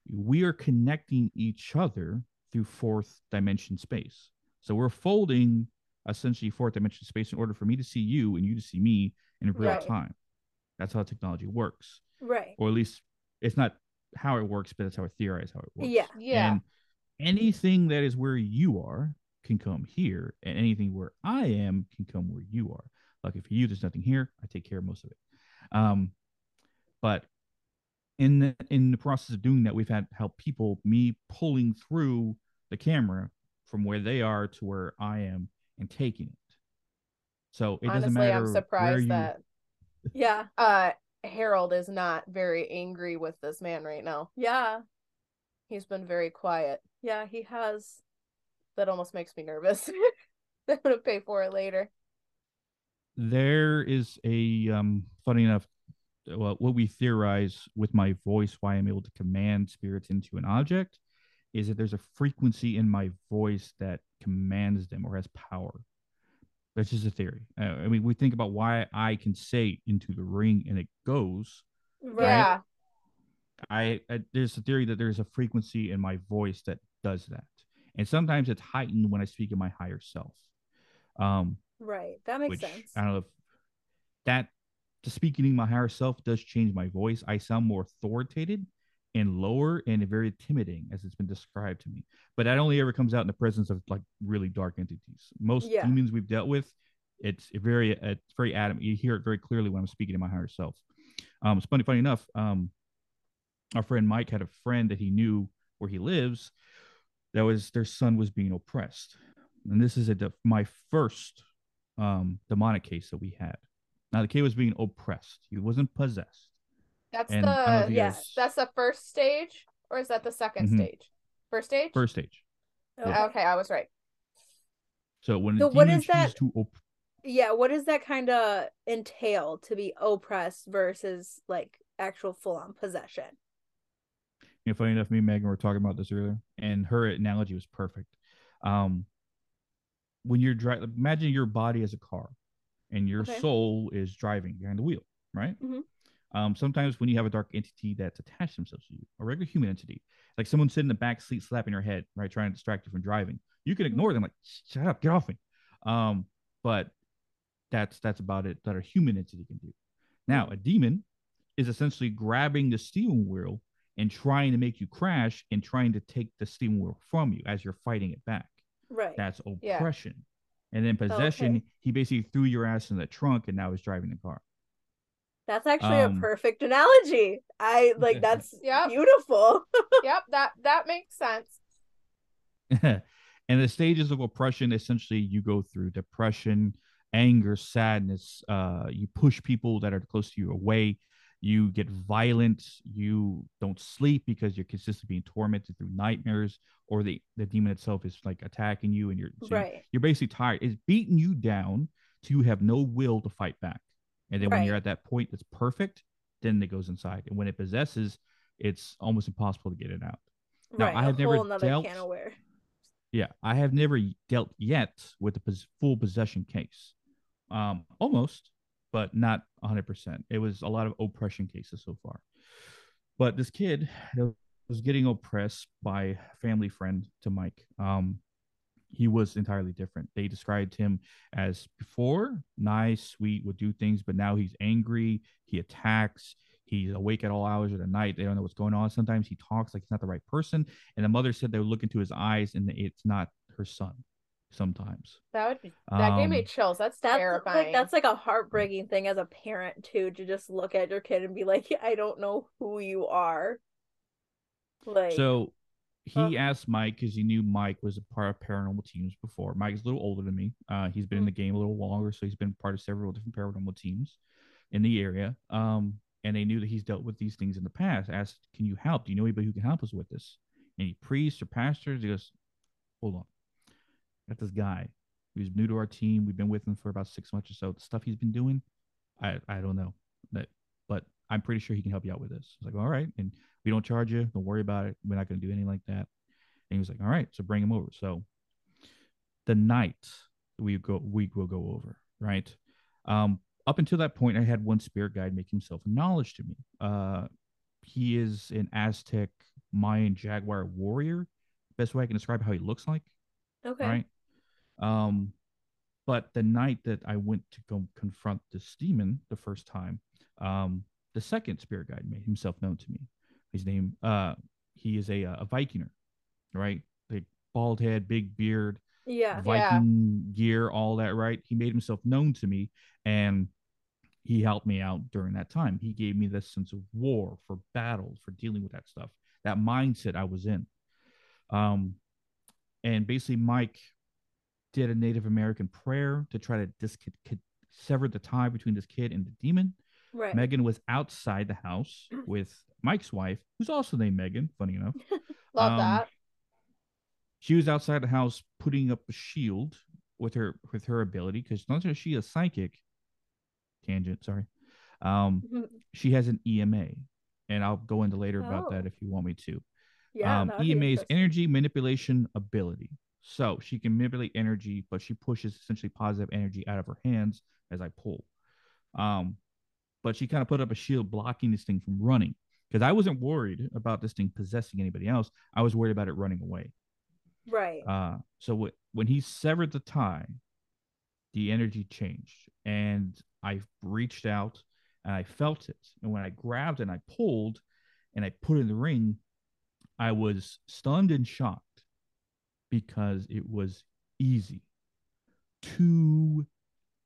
we are connecting each other through fourth dimension space. So we're folding essentially fourth dimension space in order for me to see you and you to see me in real Right. time. That's how technology works, Right. or at least it's not how it works, but that's how I theorize how it works. Yeah. Yeah. And anything that is where you are can come here, and anything where I am can come where you are. Lucky for you, there's nothing here. I take care of most of it. Um, but in the in the process of doing that, we've had help people me pulling through the camera from where they are to where I am and taking it. So it doesn't Honestly, matter I'm surprised you. that Yeah. uh Harold is not very angry with this man right now. Yeah. He's been very quiet. Yeah. He has. That almost makes me nervous. I'm gonna pay for it later. there is a um funny enough well, what we theorize with my voice why i'm able to command spirits into an object is that there's a frequency in my voice that commands them or has power that's just a theory uh, i mean we think about why i can say into the ring and it goes Right. I, I there's a theory that there's a frequency in my voice that does that and sometimes it's heightened when i speak in my higher self um Right. That makes which sense. I don't know if that to speaking in my higher self does change my voice. I sound more authoritative and lower and very intimidating as it's been described to me. But that only ever comes out in the presence of like really dark entities. Most Yeah. demons we've dealt with, it's very it's very adamant. You hear it very clearly when I'm speaking to my higher self. Um, it's funny, funny enough. Um, our friend Mike had a friend that he knew where he lives. That was their son was being oppressed, and this is a de- my first um demonic case that we had. Now the kid was being oppressed. He wasn't possessed. That's And I don't know if the yes, guys- that's the first stage, or is that the 2nd Mhm. stage? First stage. first stage. Okay. Okay, I was right. So when So a what demon is that- to op- Yeah, what does that kind of entail to be oppressed versus like actual full on possession? you know, funny enough, me and Megan were talking about this earlier, and her analogy was perfect. Um, when you're driving, imagine your body as a car, and your Okay. soul is driving behind the wheel, right? Mhm. Um, sometimes when you have a dark entity that's attached themselves to you, a regular human entity, like someone sitting in the back seat slapping your head, right, trying to distract you from driving, you can ignore them, like shut up, get off me. Um, but that's that's about it that a human entity can do. Now, a demon is essentially grabbing the steering wheel and trying to make you crash and trying to take the steering wheel from you as you're fighting it back. Right. That's Yeah. oppression. And then possession, okay. he basically threw your ass in the trunk and now he's driving the car. That's actually Um, a perfect analogy. I like that's Yep. beautiful. yep, that that makes sense. and the stages of oppression essentially you go through depression anger sadness uh you push people that are close to you away you get violent you don't sleep because you're consistently being tormented through nightmares or the the demon itself is like attacking you and you're so right. you're basically tired it's beating you down to you have no will to fight back and then when you're at that point that's perfect then it goes inside and when it possesses it's almost impossible to get it out Now, right. I have never dealt- can of worms. yeah, I have never dealt yet with a pos- full possession case. Um, almost, but not 100%. It was a lot of oppression cases so far. But this kid was getting oppressed by a family friend to Mike. Um, he was entirely different. They described him as before nice, sweet, would do things, but now he's angry. He attacks. He's awake at all hours of the night. They don't know what's going on. Sometimes he talks like he's not the right person. And the mother said they would look into his eyes and it's not her son. Sometimes. That would be that gave me Um, chills. That's, That's terrifying. like that's like a heartbreaking thing as a parent too to just look at your kid and be like, I don't know who you are. Like So he uh. asked Mike because he knew Mike was a part of paranormal teams before. Mike's a little older than me. Uh, he's been in Mm. the game a little longer, so he's been part of several different paranormal teams in the area. Um, and they knew that he's dealt with these things in the past. Asked, "Can you help? Do you know anybody who can help us with this? Any priests or pastors?" He goes, "Hold on, got this guy who's new to our team. We've been with him for about six months or so. The stuff he's been doing, I I don't know I'm pretty sure he can help you out with this." I was like, "All right," and we don't charge you. Don't worry about it. We're not going to do anything like that. And he was like, all right, so bring him over. So the night we go, we will go over, right? Um, up until that point, I had one spirit guide make himself knowledge to me. Uh, he is an Aztec Mayan jaguar warrior. Best way I can describe how he looks like, okay. right? Um, but the night that I went to go confront this demon the first time, um, the second spirit guide made himself known to me. His name, uh, he is a a Vikinger, right? Like bald head, big beard, Yeah. Viking gear, all that, right? He made himself known to me, and he helped me out during that time. He gave me this sense of war, for battle, for dealing with that stuff, that mindset I was in. Um, and basically, Mike did a Native American prayer to try to dis- sever the tie between this kid and the demon. Right. Megan was outside the house with Mike's wife, who's also named Megan, funny enough. Love um, that. She was outside the house putting up a shield with her with her ability because not only is she a psychic, tangent. Sorry. Um, she has an EMA, and I'll go into later about Oh. that if you want me to. yeah. um, that'd EMA is energy manipulation ability. So she can manipulate energy, but she pushes essentially positive energy out of her hands as I pull. Um, but she kind of put up a shield blocking this thing from running because I wasn't worried about this thing possessing anybody else. I was worried about it running away. Right. Uh, so w- when he severed the tie, the energy changed, and I reached out and I felt it. And when I grabbed and I pulled, and I put it in the ring, I was stunned and shocked because it was easy, too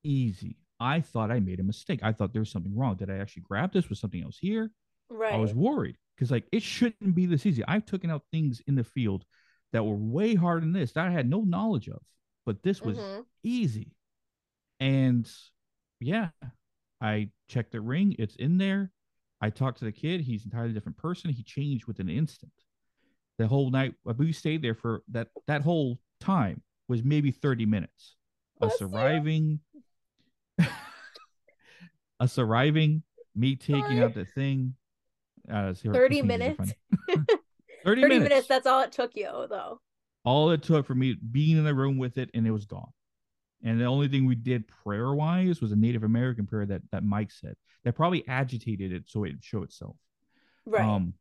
easy. I thought I made a mistake. I thought there was something wrong. Did I actually grab this? Was something else here? right. I was worried because like it shouldn't be this easy. I've taken out things in the field that were way harder than this that I had no knowledge of, but this was Mhm. easy. And yeah, I checked the ring. It's in there. I talked to the kid. He's an entirely different person. He changed within an instant. The whole night we stayed there for that that whole time was maybe 30 minutes. Us arriving, us arriving, me taking Sorry. out the thing. Uh, see, 30 her fingers are minutes. 30, 30 minutes. minutes. That's all it took you, though. all it took for me being in the room with it and it was gone. And the only thing we did prayer wise was a Native American prayer that that Mike said that probably agitated it so it show itself. Right. Um,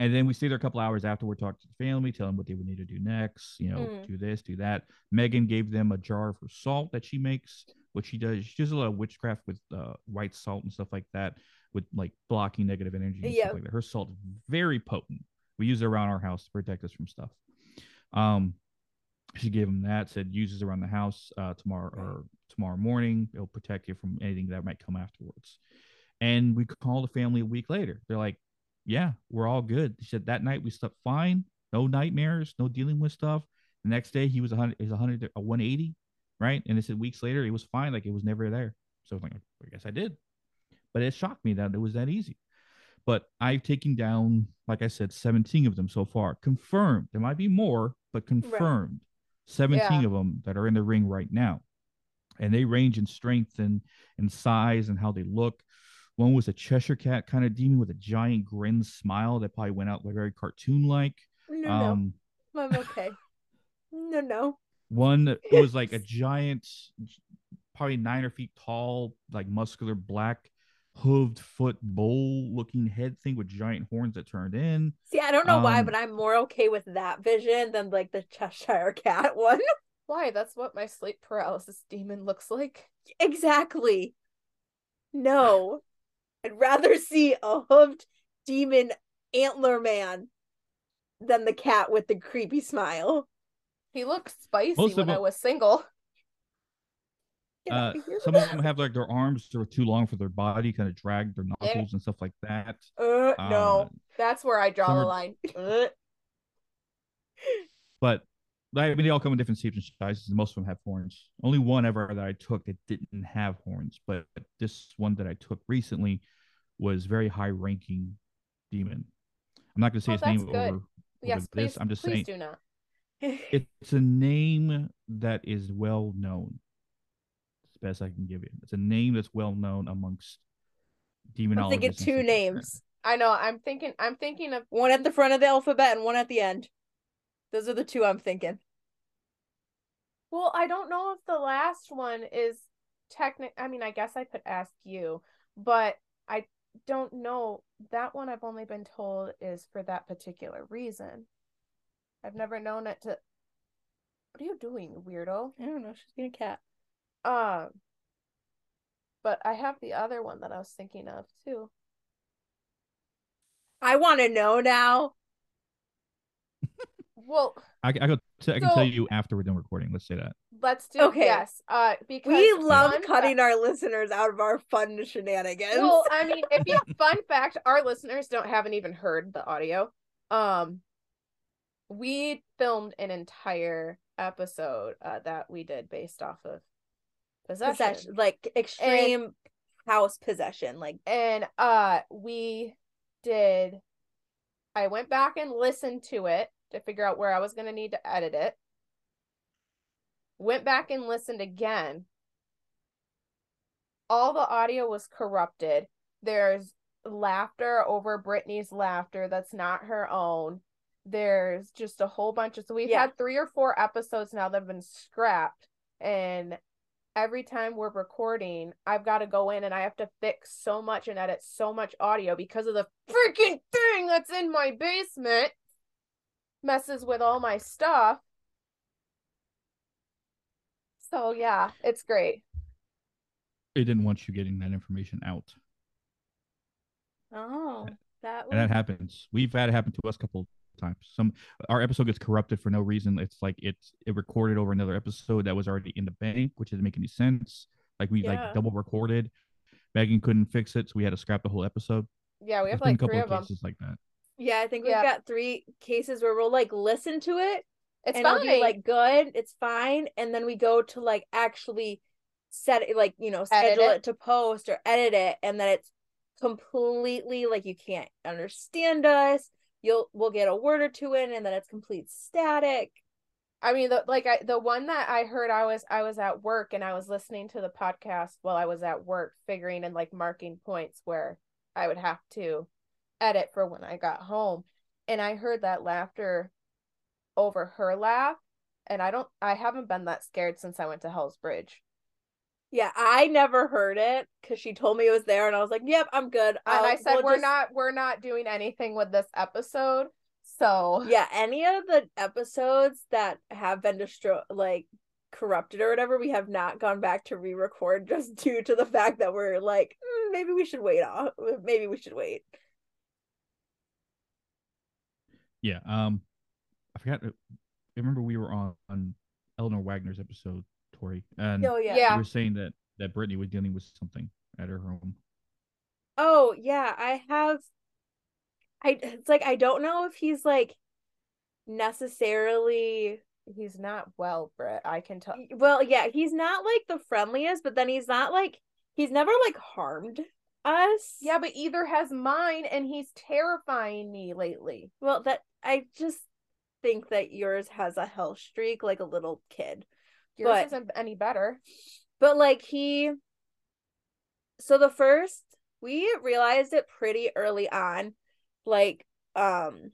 and then we stayed there a couple hours afterward, talked to the family, tell them what they would need to do next. You know, Mm. do this, do that. Megan gave them a jar of her salt that she makes. What she does, she does a lot of witchcraft with uh, white salt and stuff like that, with like blocking negative energy and Yeah. stuff like that. Her salt very potent. We use it around our house to protect us from stuff. Um, she gave him that. Said uses around the house uh, tomorrow or tomorrow morning. It'll protect you from anything that might come afterwards. And we called the family a week later. They're like, "Yeah, we're all good." She said that night we slept fine, no nightmares, no dealing with stuff. The next day he was a hundred, he's a hundred, a one eighty, right? And they said weeks later it was fine, like it was never there. So I was like, I guess I did. But it shocked me that it was that easy. But I've taken down, like I said, 17 of them so far. Confirmed. There might be more, but confirmed. 17 Yeah. of them that are in the ring right now. And they range in strength and, and size and how they look. One was a Cheshire cat kind of demon with a giant grin smile that probably went out like very cartoon like. no, Um, no. I'm okay. no, no. One it was like a giant, probably nine or feet tall, like muscular black hooved foot bull looking head thing with giant horns that turned in. See, I don't know why, Um, but I'm more okay with that vision than like the Cheshire Cat one. Why? That's what my sleep paralysis demon looks like. exactly. No. I'd rather see a hooved demon antler man than the cat with the creepy smile. He looked spicy Most when I was single. Uh, out of here some of them have like their arms that are too long for their body, kind of drag their knuckles and stuff like that. that. Uh, no. Uh, That's where I draw the line. But I mean, they all come in different shapes and sizes. and Most of them have horns. Only one ever that I took that didn't have horns, but this one that I took recently was very high ranking demon. I'm not going to say Oh, his name good. over, yes, over please. this. I'm just please saying do not. it's a name that is well known. It's the best I can give you. It's a name that's well known amongst demonologists. I'm thinking two stuff like names. I know. I'm thinking. I'm thinking of. One at the front of the alphabet and one at the end. Those are the two I'm thinking. Well, I don't know if the last one is technic. I mean, I guess I could ask you, but I don't know. That one I've only been told is for that particular reason. I've never known it to. What are you doing, weirdo? I don't know. She's being a cat. Um, but I have the other one that I was thinking of too. I want to know now. Well, I, I, could t- I can So- tell you after we're done recording. Let's say that. let's do Okay. yes. Uh, because We love cutting fa- our listeners out of our fun shenanigans. Well, I mean, if you fun fact, our listeners don't haven't even heard the audio. Um, we filmed an entire episode uh, that we did based off of possession. possession, like extreme house possession. Like, and uh we did i went back and listened to it to figure out where i was going to need to edit it went back and listened again all the audio was corrupted. There's laughter over Brittany's laughter that's not her own. There's just a whole bunch of so we've Yeah. had three or four episodes now that have been scrapped and every time we're recording, I've got to go in and I have to fix so much and edit so much audio because of the freaking thing that's in my basement. Messes with all my stuff. So yeah, it's great. It didn't want you getting that information out. Oh, that and that happens. We've had it happen to us a couple times. Some our episode gets corrupted for no reason. It's like it's it recorded over another episode that was already in the bank, which doesn't make any sense. Like we Yeah. like double recorded. Megan couldn't fix it, so we had to scrap the whole episode. Yeah, we have There's like a couple three of of them. cases like that. yeah. I think we've Yeah. got three cases where we'll like listen to it It's and fine. be like good, it's fine, and then we go to like actually set it, like you know, schedule it. it. to post or edit it, and then it's completely like you can't understand us. You'll we'll get a word or two in, and then it's complete static. I mean, the like I the one that I heard, I was I was at work and I was listening to the podcast while I was at work, figuring and like marking points where I would have to edit for when I got home, and I heard that laughter over her laugh, and I don't, I haven't been that scared since I went to Hell's Bridge. Yeah, I never heard it because she told me it was there, and I was like, "Yep, I'm good." And I said we'll we're just- not we're not doing anything with this episode, so Yeah, any of the episodes that have been destroyed, like corrupted or whatever, we have not gone back to re-record just due to the fact that we're like, "Mm, maybe we should wait off. Maybe we should wait. Yeah. Um, I forgot. I remember we were on, on Eleanor Wagner's episode, Tori, and Oh yeah. Yeah. we were saying that that Brittany was dealing with something at her home. Oh yeah, I have. I it's like I don't know if he's like necessarily he's not well, Britt. I can tell. well, yeah, he's not like the friendliest, but then he's not like he's never like harmed us. Yeah, but either has mine, and he's terrifying me lately. Well, that I just think that yours has a hell streak like a little kid. Yours But- isn't any better. But like he so the first we realized it pretty early on. Like um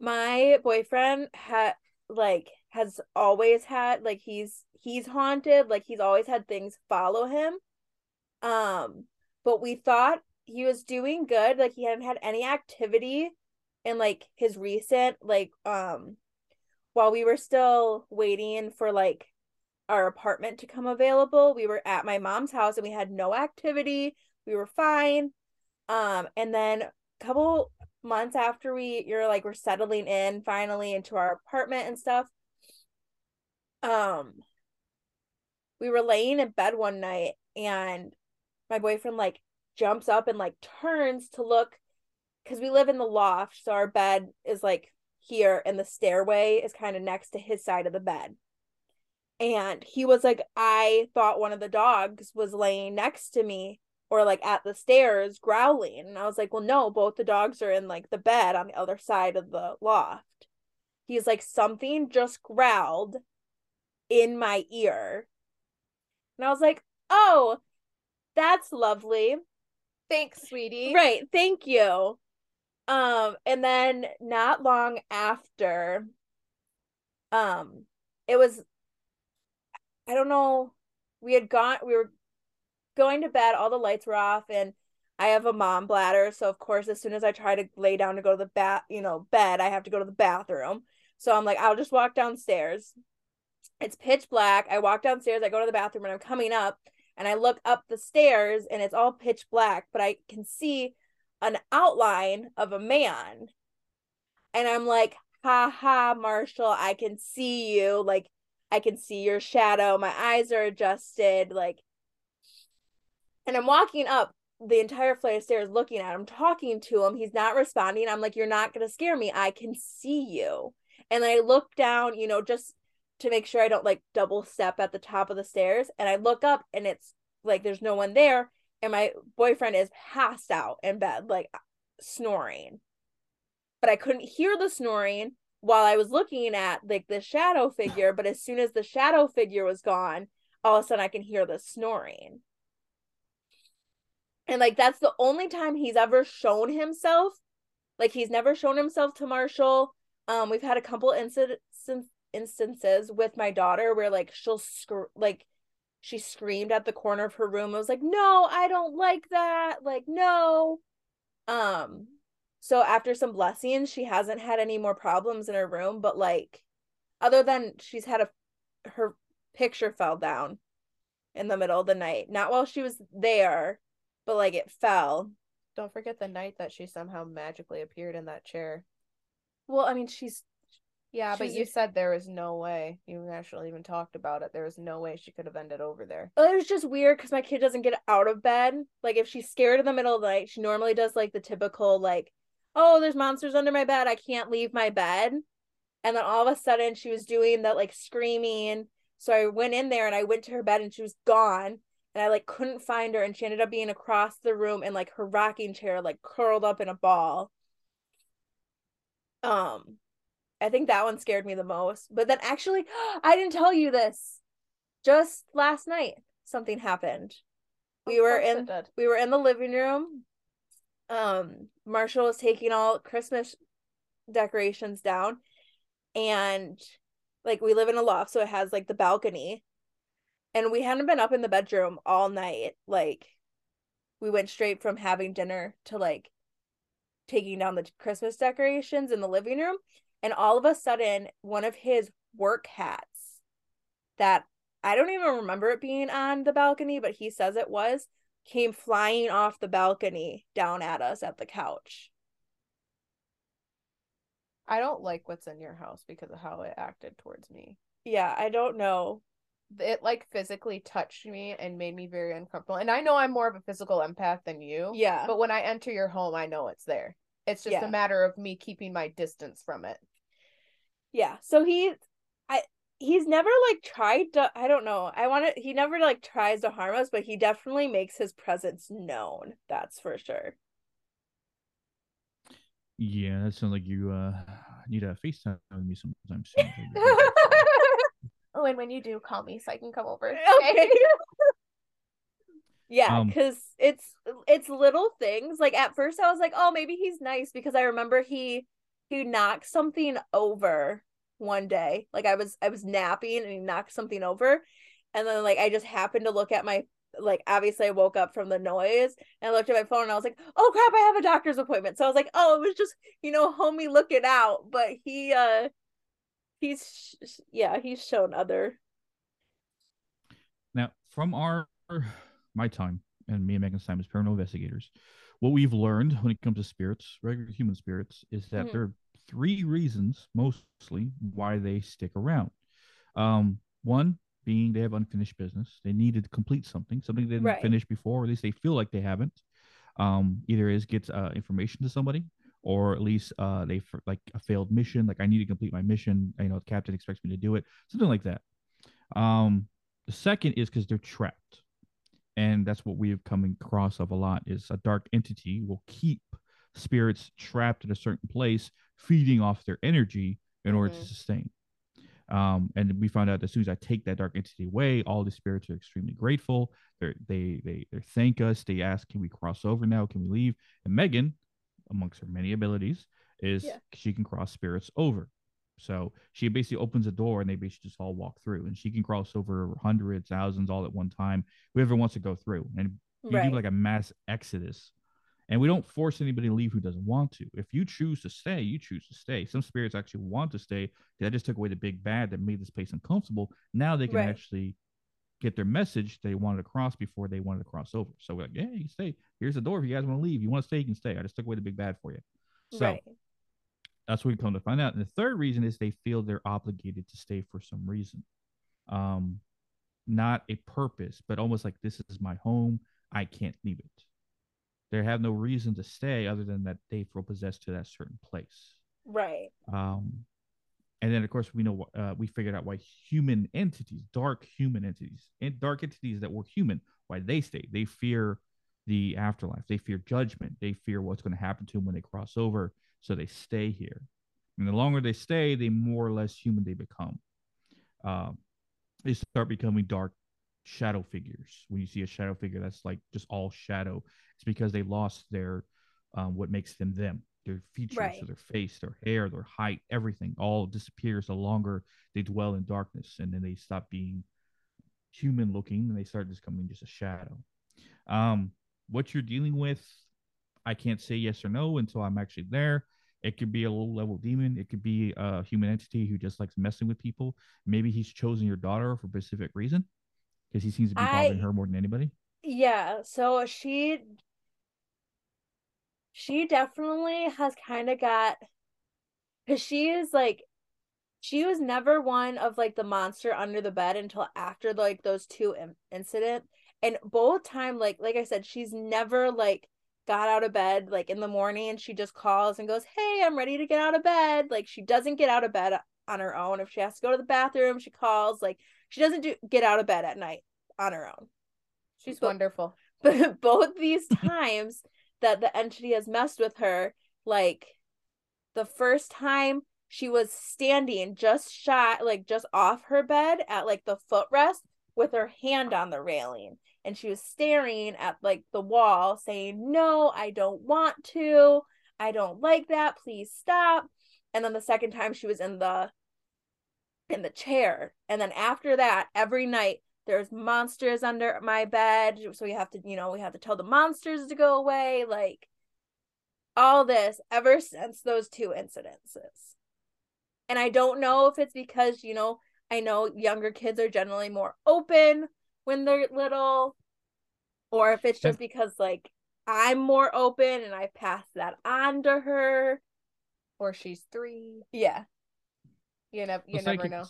my boyfriend had like has always had like he's he's haunted, like he's always had things follow him. Um but we thought he was doing good, like he hadn't had any activity in like his recent like um while we were still waiting for like our apartment to come available. We were at my mom's house and we had no activity. We were fine. Um, and then a couple months after we you're like we're settling in finally into our apartment and stuff. Um we were laying in bed one night and my boyfriend like jumps up and like turns to look because we live in the loft, so our bed is like here and the stairway is kind of next to his side of the bed and he was like i thought one of the dogs was laying next to me or like at the stairs growling and i was like well no both the dogs are in like the bed on the other side of the loft he's like something just growled in my ear and i was like oh that's lovely Thanks, sweetie. Right. Thank you. Um, and then not long after, um, it was, I don't know, we had gone, we were going to bed, all the lights were off, and I have a mom bladder. So, of course, as soon as I try to lay down to go to the bath, you know, bed, I have to go to the bathroom. So I'm like, I'll just walk downstairs. It's pitch black. I walk downstairs, I go to the bathroom, and I'm coming up and I look up the stairs and it's all pitch black, but I can see an outline of a man. And I'm like, ha ha, Marshall, I can see you. Like, I can see your shadow. My eyes are adjusted. Like, and I'm walking up the entire flight of stairs looking at him, talking to him. He's not responding. I'm like, you're not going to scare me. I can see you. And I look down, you know, just to make sure I don't like double step at the top of the stairs. And I look up and it's like there's no one there. And my boyfriend is passed out in bed, like snoring. But I couldn't hear the snoring while I was looking at like the shadow figure. But as soon as the shadow figure was gone, all of a sudden I can hear the snoring. And like that's the only time he's ever shown himself. Like he's never shown himself to Marshall. Um, we've had a couple incidents instances with my daughter where like she'll sc- like she screamed at the corner of her room. I was like, "No, I don't like that." Like, no. Um, so after some blessings, she hasn't had any more problems in her room, but like other than she's had a her picture fell down in the middle of the night. Not while she was there, but like it fell. Don't forget the night that she somehow magically appeared in that chair. Well, I mean, she's Yeah, but She's- you said there was no way. You actually even talked about it. There was no way she could have ended over there. it was just weird because my kid doesn't get out of bed. Like if she's scared in the middle of the night, she normally does like the typical like, "Oh, there's monsters under my bed. I can't leave my bed." And then all of a sudden, she was doing that like screaming. So I went in there and I went to her bed and she was gone. And I like couldn't find her, and she ended up being across the room in like her rocking chair, like curled up in a ball. Um, I think that one scared me the most. But then actually, I didn't tell you this. Just last night, something happened. We were in we were in the living room. Um, Marshall was taking all Christmas decorations down, and like we live in a loft, so it has like the balcony. And we hadn't been up in the bedroom all night. Like we went straight from having dinner to like taking down the Christmas decorations in the living room. And all of a sudden, one of his work hats that I don't even remember it being on the balcony, but he says it was, came flying off the balcony down at us at the couch. I don't like what's in your house because of how it acted towards me. Yeah, I don't know. It like physically touched me and made me very uncomfortable. And I know I'm more of a physical empath than you. Yeah. But when I enter your home, I know it's there. It's just Yeah. a matter of me keeping my distance from it. Yeah. So he I he's never like tried to I don't know. I want to he never like tries to harm us, but he definitely makes his presence known. That's for sure. Yeah, that sounds like you uh need a FaceTime with me sometime soon. oh, and when you do, call me so I can come over. Okay. yeah, Um, cuz it's it's little things. Like at first I was like, "Oh, maybe he's nice because I remember he he knocked something over one day. Like I was I was napping and he knocked something over. And then like I just happened to look at my like obviously I woke up from the noise and I looked at my phone and I was like, "Oh crap, I have a doctor's appointment." So I was like, "Oh, it was just, you know, homie looking out." But he uh he's yeah, he's shown other Now, from our my time and me and Megan's time as paranormal investigators, what we've learned when it comes to spirits, regular human spirits, is that Mhm. there are three reasons mostly why they stick around. Um, one being they have unfinished business. They need to complete something, something they didn't Right. finish before, or at least they feel like they haven't. Um, either is get uh, information to somebody, or at least uh, they for like a failed mission. Like I need to complete my mission. You know, the captain expects me to do it, something like that. Um, the second is because they're trapped, and that's what we've come across of a lot. Is a dark entity will keep spirits trapped in a certain place, feeding off their energy in order Mhm. to sustain. Um, and we found out as soon as I take that dark entity away, all the spirits are extremely grateful. They're, they they they thank us. They ask, "Can we cross over now? Can we leave?" And Megan, amongst her many abilities, is Yeah. she can cross spirits over. So she basically opens a door and they basically just all walk through, and she can cross over hundreds, thousands, all at one time. Whoever wants to go through, and you right. do like a mass exodus. And we don't force anybody to leave who doesn't want to. If you choose to stay, you choose to stay. Some spirits actually want to stay. That just took away the big bad that made this place uncomfortable. Now they can Right. actually get their message they wanted to cross before they wanted to cross over. So we're like, yeah, you can stay. Here's the door. If you guys want to leave, you want to stay, you can stay. I just took away the big bad for you. So right. that's what we come to find out. And the third reason is they feel they're obligated to stay for some reason. Um, not a purpose, but almost like this is my home. I can't leave it. They have no reason to stay other than that they feel possessed to that certain place. Right. Um, and then of course we know uh, we figured out why human entities, dark human entities, and dark entities that were human, why they stay. They fear the afterlife. They fear judgment. They fear what's going to happen to them when they cross over. So they stay here. And the longer they stay, the more or less human they become. Um, they start becoming dark shadow figures. When you see a shadow figure that's like just all shadow, it's because they lost their um, what makes them them. Their features, Right. so their face, their hair, their height, everything all disappears the longer they dwell in darkness, and then they stop being human looking and they start just coming just a shadow. Um, what you're dealing with, I can't say yes or no until I'm actually there. It could be a low level demon. It could be a human entity who just likes messing with people. Maybe he's chosen your daughter for a specific reason because he seems to be bothering I- her more than anybody. Yeah, so she she definitely has kind of got because she is like she was never one of like the monster under the bed until after like those two in- incident. And both time like like I said she's never like got out of bed like in the morning and she just calls and goes hey I'm ready to get out of bed. Like she doesn't get out of bed on her own. If she has to go to the bathroom she calls like she doesn't do get out of bed at night on her own. She's But- wonderful. but both these times that the entity has messed with her like the first time she was standing just shy like just off her bed at like the footrest with her hand on the railing. And she was staring at like the wall saying no i don't want to. I don't like that. Please stop. And then the second time she was in the in the chair. And then after that every night there's monsters under my bed. So we have to you know we have to tell the monsters to go away like all this ever since those two incidences. And i don't know if it's because you know i know younger kids are generally more open when they're little or if it's just because like i'm more open and i pass that on to her Or she's three. yeah You never you Well, never know.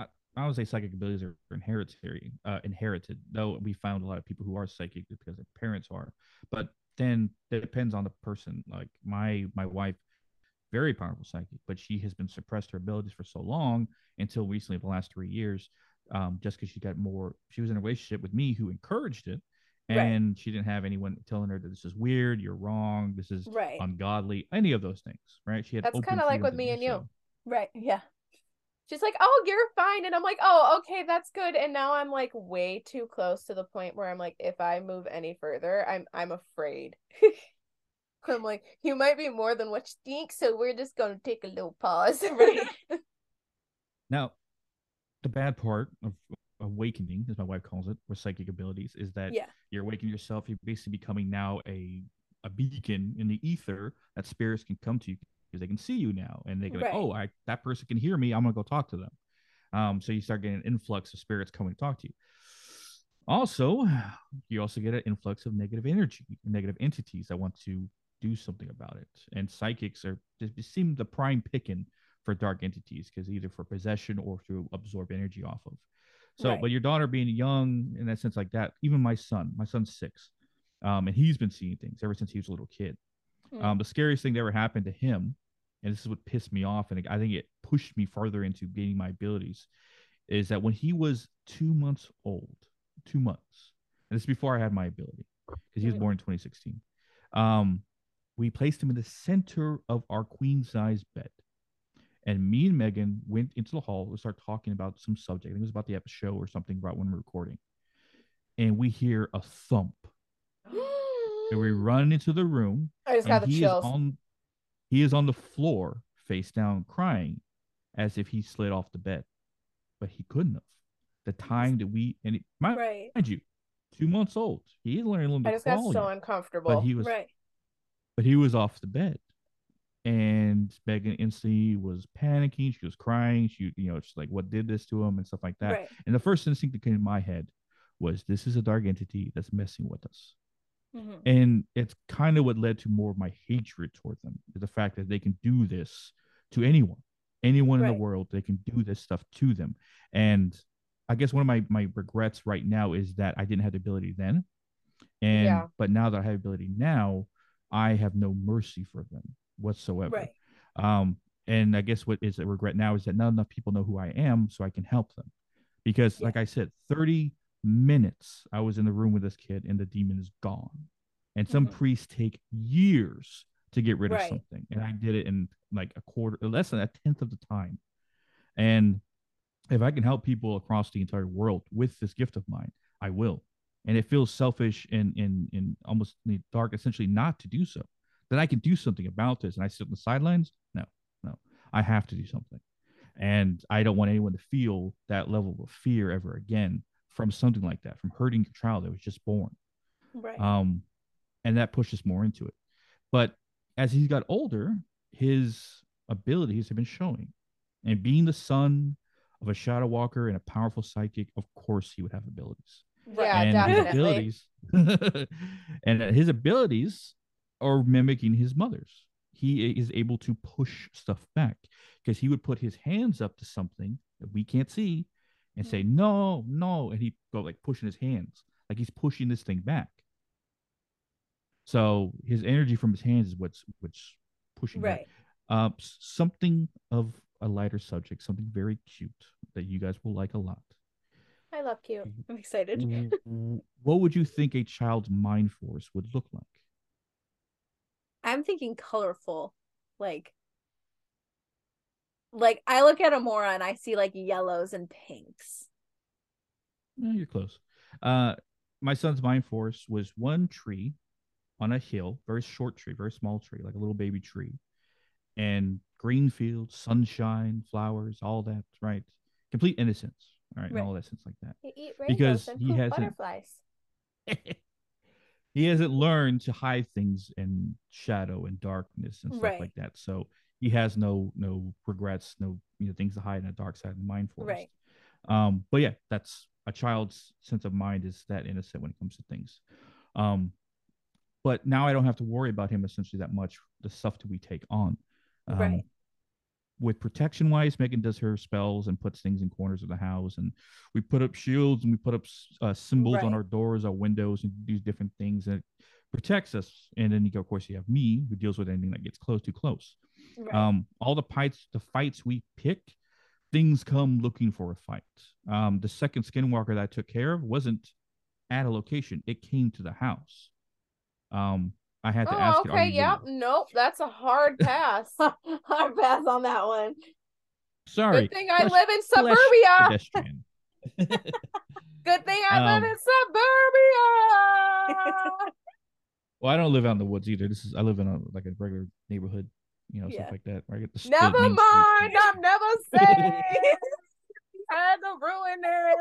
I, I would say psychic abilities are inherited, uh, inherited. Though we found a lot of people who are psychic because their parents are, but then it depends on the person. Like my my wife, very powerful psychic, but she has been suppressed her abilities for so long until recently, the last three years, um, just because she got more. She was in a relationship with me who encouraged it, Right. and she didn't have anyone telling her that this is weird, you're wrong, this is right ungodly, any of those things. Right? She had That's kinda like with me and you. So. right yeah She's like, "Oh, you're fine," and I'm like, "Oh, okay, that's good." And now I'm like way too close to the point where I'm like, if I move any further, I'm I'm afraid. I'm like, you might be more than what you think, so we're just gonna take a little pause. Right. Now, the bad part of awakening, as my wife calls it, with psychic abilities, is that yeah you're awakening yourself. You're basically becoming now a a beacon in the ether that spirits can come to you because they can see you now, and they go, Right. "Oh, I that person can hear me. I'm gonna go talk to them." Um, so you start getting an influx of spirits coming to talk to you. Also, you also get an influx of negative energy, negative entities that want to do something about it. And psychics are just just seem the prime picking for dark entities because either for possession or to absorb energy off of. So, Right. but your daughter being young in that sense, like that, even my son, my son's six, um, and he's been seeing things ever since he was a little kid. Mm. Um, the scariest thing that ever happened to him, and this is what pissed me off, and I think it pushed me further into gaining my abilities, is that when he was two months old, two months, and this is before I had my ability, because he was born in 2016. Um, we placed him in the center of our queen size bed. And me and Megan went into the hall to start talking about some subject. I think it was about the episode show or something about when we're recording. And we hear a thump. And we run into the room. I just got the chills. on he is on the floor, face down, crying, as if he slid off the bed. But he couldn't have. The time that we and it, mind, right mind you, two months old. He is learning a little bit. I just got so yet, uncomfortable. but he was right but he was off the bed. And Megan instantly was panicking. She was crying. She, you know, she's like, what did this to him and stuff like that. right And the first instinct that came in my head was this is a dark entity that's messing with us. Mhm. And it's kind of what led to more of my hatred toward them. The fact that they can do this to anyone, anyone in the world, they can do this stuff to them. And I guess one of my, my regrets right now is that I didn't have the ability then. And Yeah. but now that I have ability now, I have no mercy for them whatsoever. right Um, and I guess what is a regret now is that not enough people know who I am, so I can help them. Because, Yeah. like I said, 30 minutes I was in the room with this kid, and the demon is gone. And some Mhm. priests take years to get rid of something, and I did it in like a quarter, less than a tenth of the time. And if I can help people across the entire world with this gift of mine, I will. And it feels selfish and and and almost dark, essentially not to do so. That I can do something about this, and I sit on the sidelines. No, no, I have to do something, and I don't want anyone to feel that level of fear ever again from something like that, from hurting your child that was just born. Right. Um, and that pushes more into it. But as he got older, his abilities have been showing. And being the son of a shadow walker and a powerful psychic, of course he would have abilities. Yeah, and definitely. his abilities and his abilities are mimicking his mother's. He is able to push stuff back because he would put his hands up to something that we can't see and say mm. no, no, and he'd go like pushing his hands like he's pushing this thing back. So his energy from his hands is what's what's pushing right. Uh, something of a lighter subject, something very cute that you guys will like a lot. I love cute. Mm-hmm. I'm excited. Mm-hmm. What would you think a child's mind force would look like? I'm thinking colorful. Like like I look at Amora and I see like yellows and pinks. Eh, you're close. Uh, my son's mind force was one tree on a hill, very short tree, very small tree, like a little baby tree, and green fields, sunshine, flowers, all that, right? Complete innocence, all right, and Right. all that sense like that. You eat Because rainbows and he hasn't- butterflies. he hasn't learned to hide things in shadow and darkness and stuff Right. like that. So he has no no regrets, no you know things to hide in the dark side of the mind force. Right. Um, but yeah, that's a child's sense of mind is that innocent when it comes to things. Um, but now I don't have to worry about him essentially that much. The stuff that we take on. Um, Right. With protection wise, Megan does her spells and puts things in corners of the house, and we put up shields and we put up uh, symbols on our doors, our windows, and do different things, and it protects us. And then you go, of course, you have me who deals with anything that gets close too close. Right. Um, all the fights, the fights we pick, things come looking for a fight. Um, the second skinwalker that I took care of wasn't at a location; it came to the house. Um, I had to Oh, ask okay. you Yep. willing?" Nope. That's a hard pass. I'll pass on that one. Sorry. Good thing I flesh- live in suburbia. Good thing I Um, live in suburbia. Well, I don't live out in the woods either. This is I live in a like a regular neighborhood, you know, Yeah. stuff like that. Where I get the the never main mind. I'm never safe. Had to ruin it.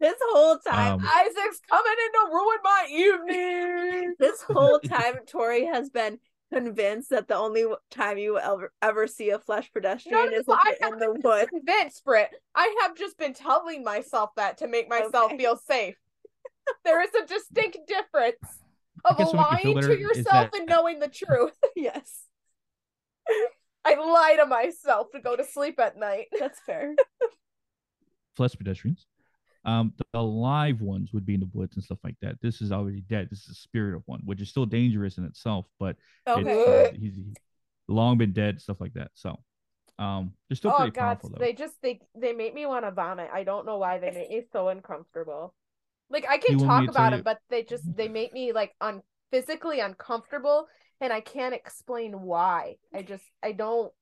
This whole time, Um, Isaac's coming in to ruin my evening. this whole time, Tori has been convinced that the only time you will ever ever see a flesh pedestrian no, is no, if I in the woods. convinced, Britt. I have just been telling myself that to make myself Okay. feel safe. There is a distinct difference of guess what makes you lying feel to yourself that- and knowing the truth. yes, I lie to myself to go to sleep at night. that's fair. flesh pedestrians. Um, the, the live ones would be in the woods and stuff like that. This is already dead. This is the spirit of one, which is still dangerous in itself, but Okay. it's, uh, he's, he's long been dead, stuff like that. So, um, they're still oh pretty god, powerful though. they just they they make me want to vomit. I don't know why they make me so uncomfortable. Like I can You talk to about you- them, but they just they make me like un physically uncomfortable, and I can't explain why. I just I don't.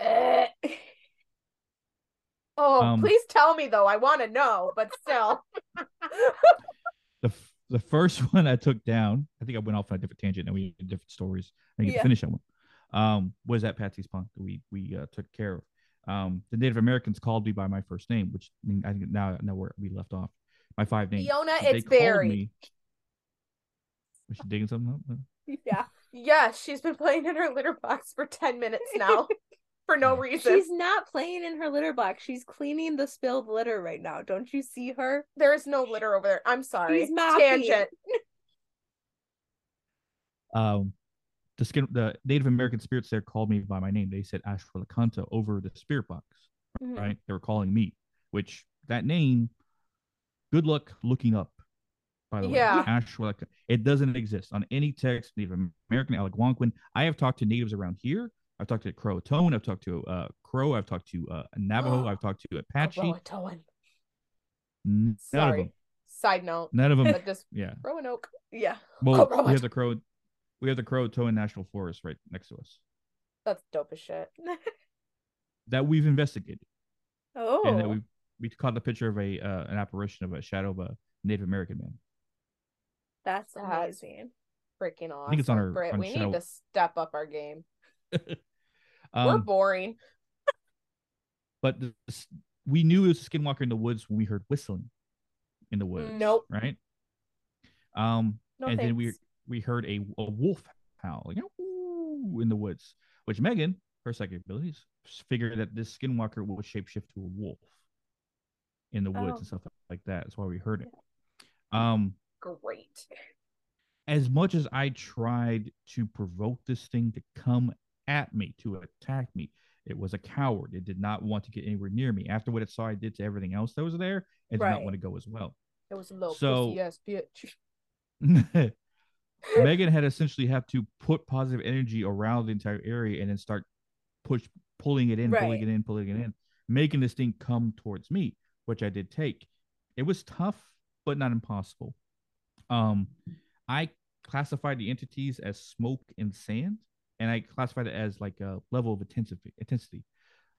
Oh, Um, please tell me though. I want to know, but still. the f- the first one I took down, I think I went off on a different tangent and we had different stories. I get Yeah. to finish that one. Um, was at Patsy's Pond that we we uh, took care of. Um, the Native Americans called me by my first name, which I, mean, I think now I know where we left off. My five names. Fiona, They it's called Barry. me- Was she digging something up? Yeah, Yes, she's been playing in her litter box for ten minutes now, for no reason. she's not playing in her litter box. She's cleaning the spilled litter right now. Don't you see her? There is no litter over there. I'm sorry. She's mopping. Tangent. um the skin the Native American spirits there called me by my name. They said Ashwalakanta over the spirit box, Mhm. right? They were calling me, which that name, good luck looking up. By the Yeah. way, Ashwalakanta. It doesn't exist on any text. Native American, Algonquin. I have talked to natives around here. I've talked to Crow Croatoan. I've talked to uh, Crow. I've talked to uh, Navajo. I've talked to Apache. Roatoan. None of them. Side note, None of them. but just yeah. Roanoke. Yeah. Well, Croatoan. we have the Crow. We have the Croatoan National Forest right next to us. That's dope as shit. that we've investigated, Oh, and that we we caught the picture of a uh, an apparition of a shadow of a Native American man. that's That's- amazing. Freaking awesome. I think it's on our- Britt, on we show. need to step up our game. We're Um, boring. but this, we knew it was a skinwalker in the woods when we heard whistling in the woods. Nope. Right. Um, No and then we we heard a, a wolf howl, like "Ooh," in the woods, which Megan, her psychic abilities, figured that this skinwalker would shapeshift to a wolf in the woods Oh. and stuff like that. That's why we heard it. Um, Great. as much as I tried to provoke this thing to come at me, to attack me, it was a coward. It did not want to get anywhere near me. After what it saw I did to everything else that was there, it did not want to go as well. It was a little So- yes, bitch. Megan had essentially have to put positive energy around the entire area and then start push pulling it in, pulling it in, pulling it in, making this thing come towards me, which I did take. It was tough, but not impossible. Um, I classified the entities as smoke and sand, and I classified it as like a level of intensity. Intensity.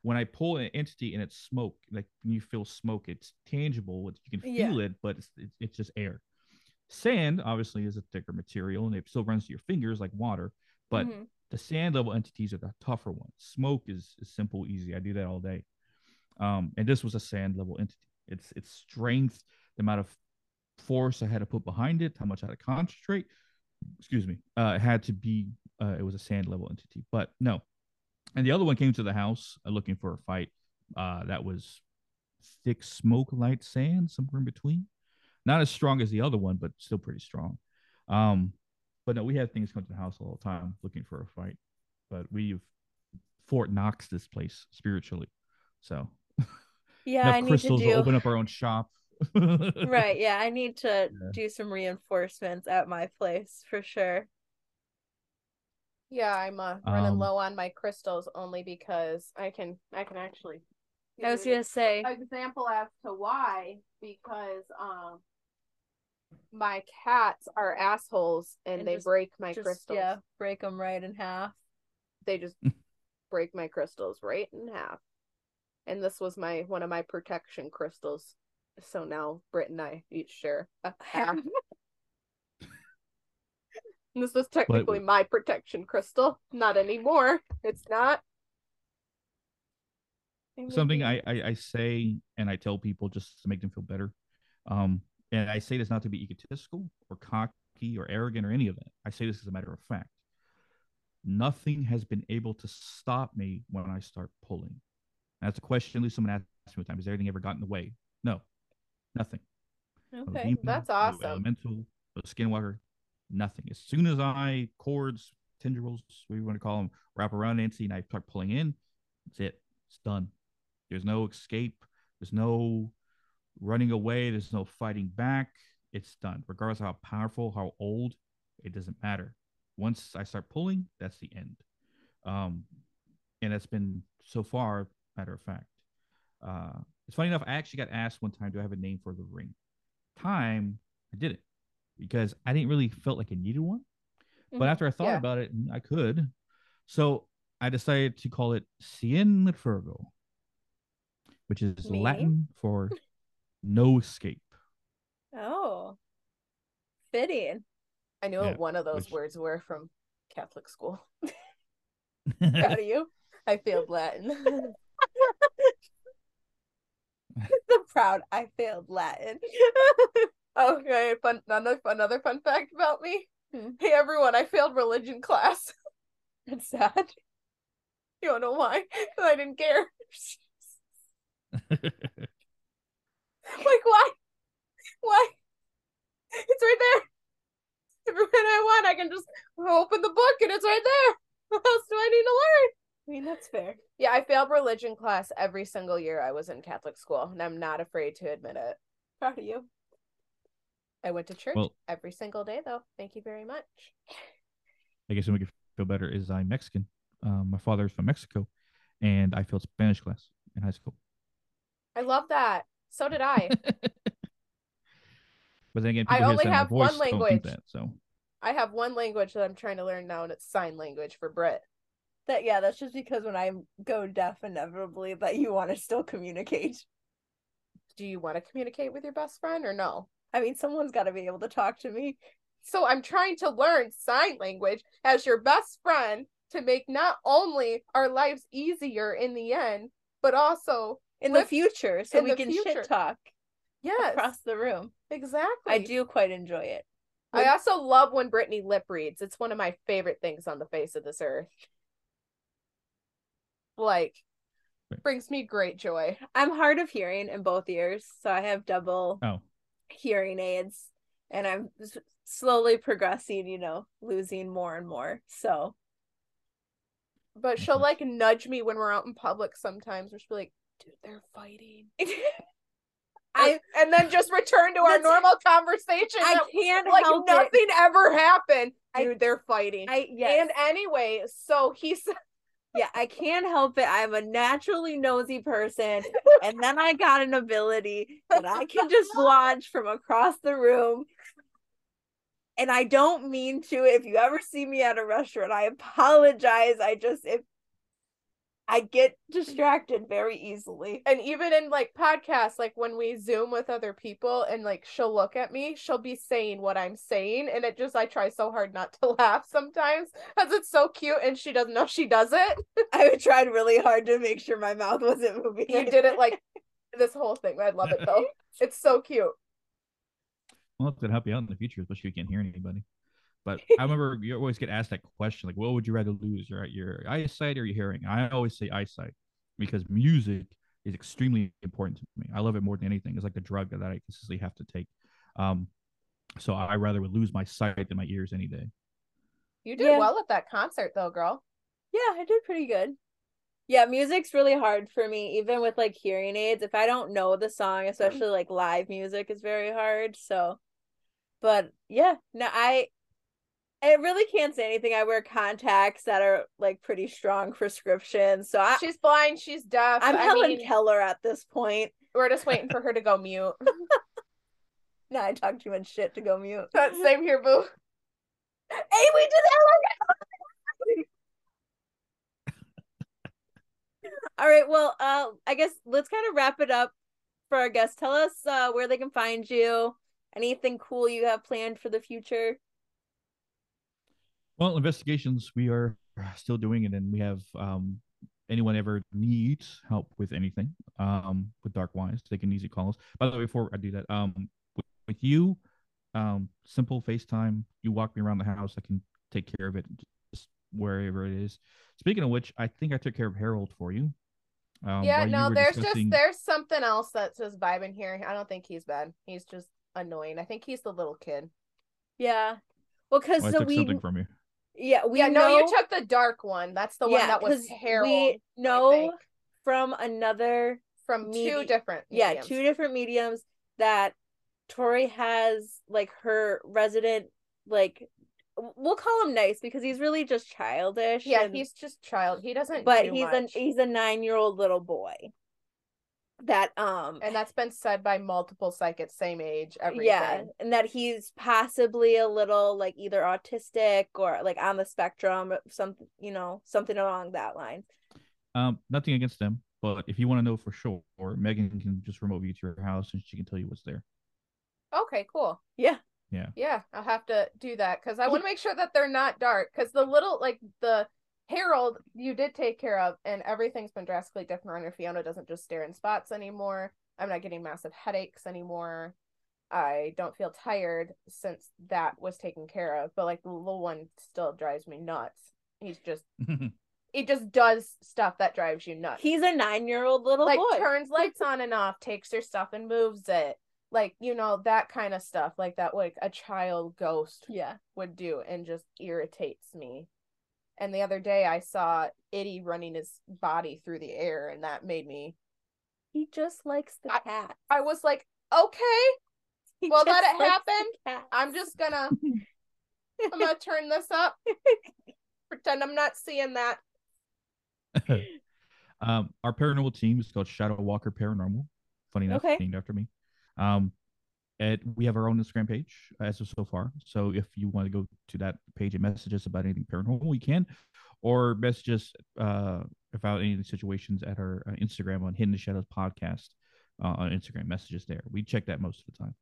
When I pull an entity and it's smoke, like when you feel smoke, it's tangible. You can Yeah. feel it, but it's, it's it's just air. Sand obviously is a thicker material, and it still runs to your fingers like water. But Mhm. the sand level entities are the tougher ones. Smoke is, is simple, easy. I do that all day. Um, and this was a sand level entity. It's its strength, the amount of force I had to put behind it, how much I had to concentrate. Excuse me. Uh, it had to be. Uh, it was a sand level entity, but no. And the other one came to the house uh, looking for a fight. Uh, that was thick smoke, light sand, somewhere in between. Not as strong as the other one, but still pretty strong. Um, but no, we had things come to the house all the time looking for a fight. But we've Fort Knox this place spiritually. So Yeah, enough I need to crystals to, do. open up our own shop. Right. Yeah, I need to Yeah. do some reinforcements at my place for sure. Yeah, I'm uh, running Um, low on my crystals only because I can I can actually I was gonna say, example as to why because um my cats are assholes and, And they just- break my just crystals. yeah, break them right in half. They just break my crystals right in half. And this was my one of my protection crystals. So now Britt and I each share a half. This was technically my protection crystal. Not anymore. It's not. Something I, I I say and I tell people just to make them feel better. Um, and I say this not to be egotistical or cocky or arrogant or any of that. I say this as a matter of fact. Nothing has been able to stop me when I start pulling. That's a question at least someone asked me one time. Has everything ever gotten in the way? No, nothing. Okay. demon, that's awesome. elemental, skinwalker, nothing. As soon as I cords, tendrils, what you want to call them, wrap around Nancy and I start pulling in, that's it. It's done. There's no escape. There's no running away. There's no fighting back. It's done. Regardless of how powerful, how old, it doesn't matter. Once I start pulling, that's the end. Um, and that's been so far, matter of fact. Uh, it's funny enough. I actually got asked one time, "Do I have a name for the ring?" Time, I didn't because I didn't really felt like I needed one. But Mhm. after I thought Yeah. about it, I could. So I decided to call it Cien Virgo, which is Meaning? Latin for no escape. Oh, fitting. I knew Yeah, what one of those which- words were from Catholic school. Proud of you. I failed Latin. the proud. I failed Latin. okay, fun another another fun fact about me. Hmm. Hey everyone, I failed religion class. That's sad. You don't know why? Because I didn't care. Like why? Why? It's right there. Every minute I want, I can just open the book and it's right there. What else do I need to learn? I mean, that's fair. Yeah, I failed religion class every single year I was in Catholic school, and I'm not afraid to admit it. Proud of you. I went to church Well- every single day, though. Thank you very much. I guess to make you feel better is I'm Mexican. Um, my father is from Mexico, and I failed Spanish class in high school. I love that. So did I. But then again, I people hear the only sound of my have one voice don't language. that. So I have one language that I'm trying to learn now, and it's sign language for Britt. That yeah, that's just because when I go deaf inevitably that you want to still communicate. Do you want to communicate with your best friend or no? I mean, someone's got to be able to talk to me. So I'm trying to learn sign language as your best friend to make not only our lives easier in the end, but also In Live the future, so we can future. shit talk yes, across the room. exactly. I do quite enjoy it. I also love when Brittany lip reads. It's one of my favorite things on the face of this earth. Like, brings me great joy. I'm hard of hearing in both ears, so I have double Oh, hearing aids, and I'm slowly progressing. You know, losing more and more. So But she'll like nudge me when we're out in public sometimes, where she'll be like, dude, they're fighting. I and then just return to our normal conversation. I can't like nothing it. ever happened. I- Dude, they're fighting. I yes. And anyway, so he's yeah, I can't help it. I'm a naturally nosy person, and then I got an ability that I can just watch from across the room. And I don't mean to. If you ever see me at a restaurant, I apologize. I just if I get distracted very easily. and even in like podcasts, like when we zoom with other people and like she'll look at me, she'll be saying what I'm saying, and it just I try so hard not to laugh sometimes because it's so cute and she doesn't know she does it. I tried really hard to make sure my mouth wasn't moving. You did it like this whole thing. I love it though. It's so cute. I'll have to help you out in the future, especially if you can't hear anybody. But I remember you always get asked that question, like, what would you rather lose, your your eyesight or your hearing? I always say eyesight because music is extremely important to me. I love it more than anything. It's like a drug that I consistently have to take. Um, so I rather would lose my sight than my ears any day. You did Yeah. well at that concert though, girl. Yeah, I did pretty good. Yeah, music's really hard for me, even with like hearing aids. If I don't know the song, especially like live music, is very hard. So, but yeah, no, I, I really can't say anything. I wear contacts that are like pretty strong prescriptions. So I, she's blind, she's deaf. I'm I Helen mean, Keller at this point. we're just waiting for her to go mute. No, I talk too much shit to go mute. That same here, boo. Hey, we did Helen. All right. Well, uh, I guess let's kind of wrap it up for our guests. Tell us uh where they can find you. Anything cool you have planned for the future? Well, investigations we are still doing it, and we have um, anyone ever needs help with anything um, with Dark Wise, they can easily call us. By the way, before I do that, um, with, with you, um, simple FaceTime. You walk me around the house, I can take care of it, just wherever it is. Speaking of which, I think I took care of Harold for you. Um, yeah, while you no, there's discussing- just there's something else that's just vibing here. I don't think he's bad. He's just annoying. I think he's the little kid. Yeah. Well, because Oh, I so took we something from you. Yeah we yeah, no, you took the dark one. That's the one yeah, that was Harold. We know from another from medi- two different. yeah two different mediums that Tori has like her resident like we'll call him nice because he's really just childish. Yeah, and- he's just child. He doesn't. but do he's much. a he's a nine year old little boy that um and that's been said by multiple psychics, same age, everything. yeah and that he's possibly a little like either autistic or like on the spectrum something you know something along that line Um, nothing against them, but if you want to know for sure, Megan can just remote view to your house and she can tell you what's there. Okay, cool. Yeah, yeah Yeah, I'll have to do that because I want to make sure that they're not dark. Because the little, like the Harold, you did take care of, and everything's been drastically different. Under Fiona doesn't just stare in spots anymore. I'm not getting massive headaches anymore. I don't feel tired since that was taken care of. But like the little one still drives me nuts. He's just, he just does stuff that drives you nuts. he's a nine year old little like boy turns lights on and off, takes your stuff and moves it. Like, you know, that kind of stuff. Like that like a child ghost yeah would do and just irritates me. And the other day I saw Itty running his body through the air and that made me he just likes the I- cat I was like, okay, He well, let just it happen. I'm just gonna I'm gonna turn this up. Pretend I'm not seeing that. um, our paranormal team is called Shadow Walker Paranormal. Funny enough, Okay. named after me. Um, and we have our own Instagram page as of so far. So if you want to go to that page and message us about anything paranormal, you can, or message us uh, about any of the situations at our uh, Instagram on Hidden Shadows podcast uh, on Instagram. Messages there. We check that most of the time.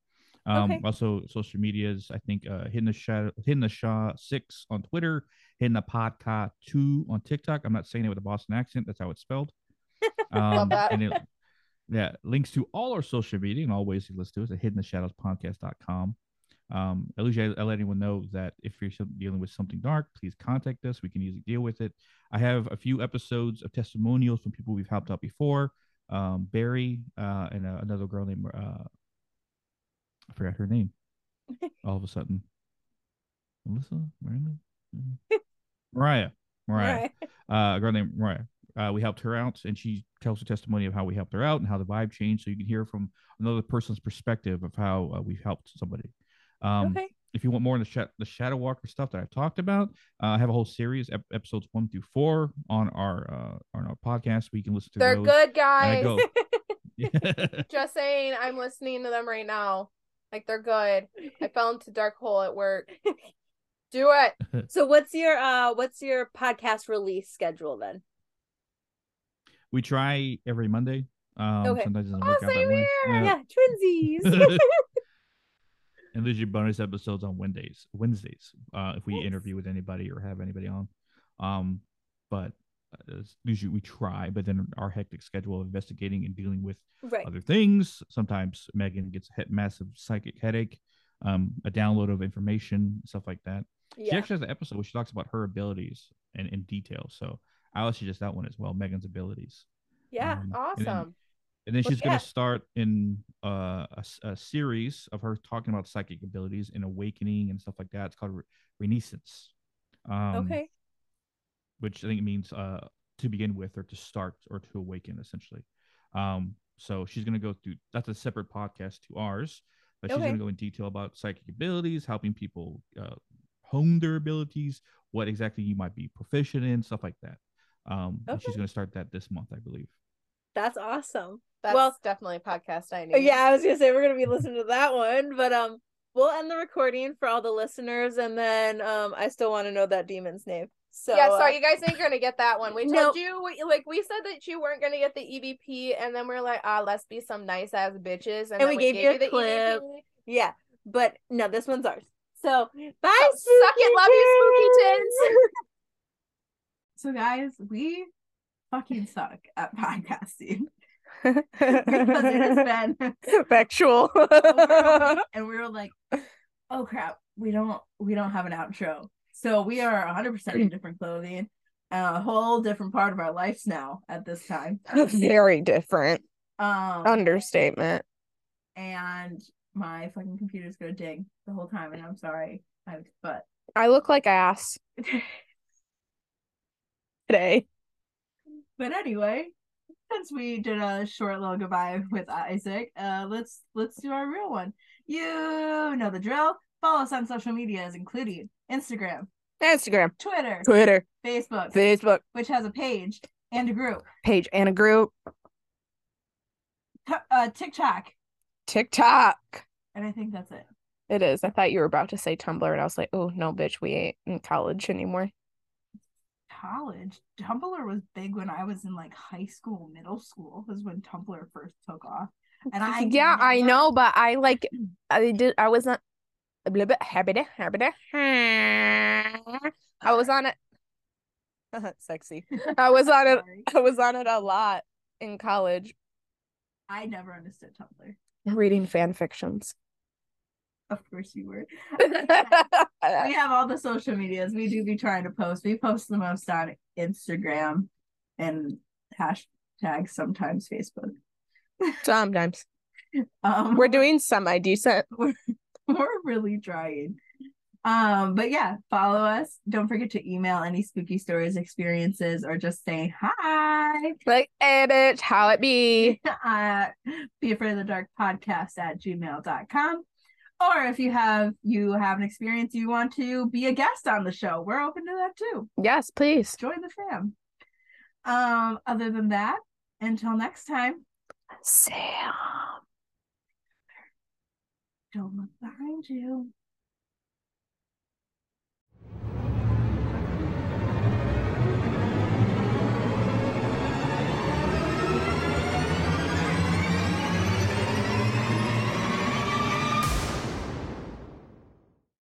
Um, Okay. Also, social medias. I think uh, Hidden the Shadow, Hidden the Shaw six on Twitter, Hidden the Podcast two on TikTok. I'm not saying it with a Boston accent. That's how it's spelled. Um, Love that. And it, yeah, links to all our social media and all ways to listen to us at hiddentheshadowspodcast.com. Um, at least I, I let anyone know that if you're dealing with something dark, please contact us. We can easily deal with it. I have a few episodes of testimonials from people we've helped out before. Um, Barry uh, and uh, another girl named uh, I forgot her name. All of a sudden, Melissa, Miranda? Mhm. Mariah, Mariah uh, a girl named Mariah. Uh, we helped her out, and she tells her testimony of how we helped her out and how the vibe changed, so you can hear from another person's perspective of how uh, we've helped somebody. Um, okay. If you want more on the sh- the Shadow Walker stuff that I've talked about, uh, I have a whole series, ep- episodes one through four, on our uh, on our podcast. We can listen to They're those. good, guys. Go, Just saying, I'm listening to them right now. Like they're good. I fell into dark hole at work. Do it. So what's your uh what's your podcast release schedule then? We try every Monday. Um, Okay. Sometimes it doesn't Oh, work out that same way. here. Yeah, twinsies. and there's your bonus episodes on Wednesdays. Wednesdays, uh, if we Nice. interview with anybody or have anybody on. Um, but uh, usually we try, but then our hectic schedule of investigating and dealing with right. other things. Sometimes Megan gets a massive psychic headache, um, a download of information, stuff like that. She actually has an episode where she talks about her abilities and in detail. So I'll let just that one as well, Megan's abilities. Yeah. Um, and then- Awesome. and then Well, she's going to start in uh, a, a series of her talking about psychic abilities and awakening and stuff like that. It's called Re- Renaissance. Um, okay. Which I think means uh, to begin with or to start or to awaken, essentially. Um, so she's going to go through that's a separate podcast to ours, but she's going to go in detail about psychic abilities, helping people uh, hone their abilities, what exactly you might be proficient in, stuff like that. Um, and she's going to start that this month, I believe. That's awesome. That's well- definitely a podcast I Oh, need. Yeah, I was gonna say we're gonna be listening to that one, but um, we'll end the recording for all the listeners, and then um, I still want to know that demon's name. So yeah, uh, you guys ain't gonna get that one. We No. told you, we, like, we said that you weren't gonna get the EVP, and then we are like, ah, let's be some nice ass bitches, and, And then we gave you a the clip. EVP. yeah, but no, this one's ours. So bye, So, suck it, love you, spooky tins. So guys, we fucking suck at podcasting because it has been Factual. over a week, and we were like, oh crap, we don't we don't have an outro. So we are 100% in different clothing, a whole different part of our lives now at this time. Very different. Um, Understatement. and my fucking computer's gonna ding the whole time, and I'm sorry, I, but I look like ass today. But anyway, since we did a short little goodbye with Isaac, uh, let's let's do our real one. You know the drill. Follow us on social medias, including Instagram, Instagram, Twitter, Twitter, Facebook, Facebook which has a page and a group, page and a group, T- uh, TikTok, TikTok. and I think that's it. It is. I thought you were about to say Tumblr, and I was like, oh no, bitch, we ain't in college anymore. College Tumblr was big when I was in like high school, middle school. Was when Tumblr first took off, and I yeah, I know, but I like I did I was not a little bit happy happy I was on it. Sexy. I was on it. I was on it a lot in college, I never understood Tumblr. reading fan fictions. Of course you were. we have all the social medias. We do be trying to post. We post the most on Instagram and hashtag sometimes Facebook. Sometimes Um, we're doing semi decent. we're, we're really trying. Um, but yeah, follow us. Don't forget to email any spooky stories, experiences, or just say hi. Like, hey, bitch, how it be? uh, be afraid of the dark podcast at gmail.com. Or if you have you have an experience you want to be a guest on the show, we're open to that too. Yes, please. join the fam. Um, other than that, until next time. Sam. Don't look behind you.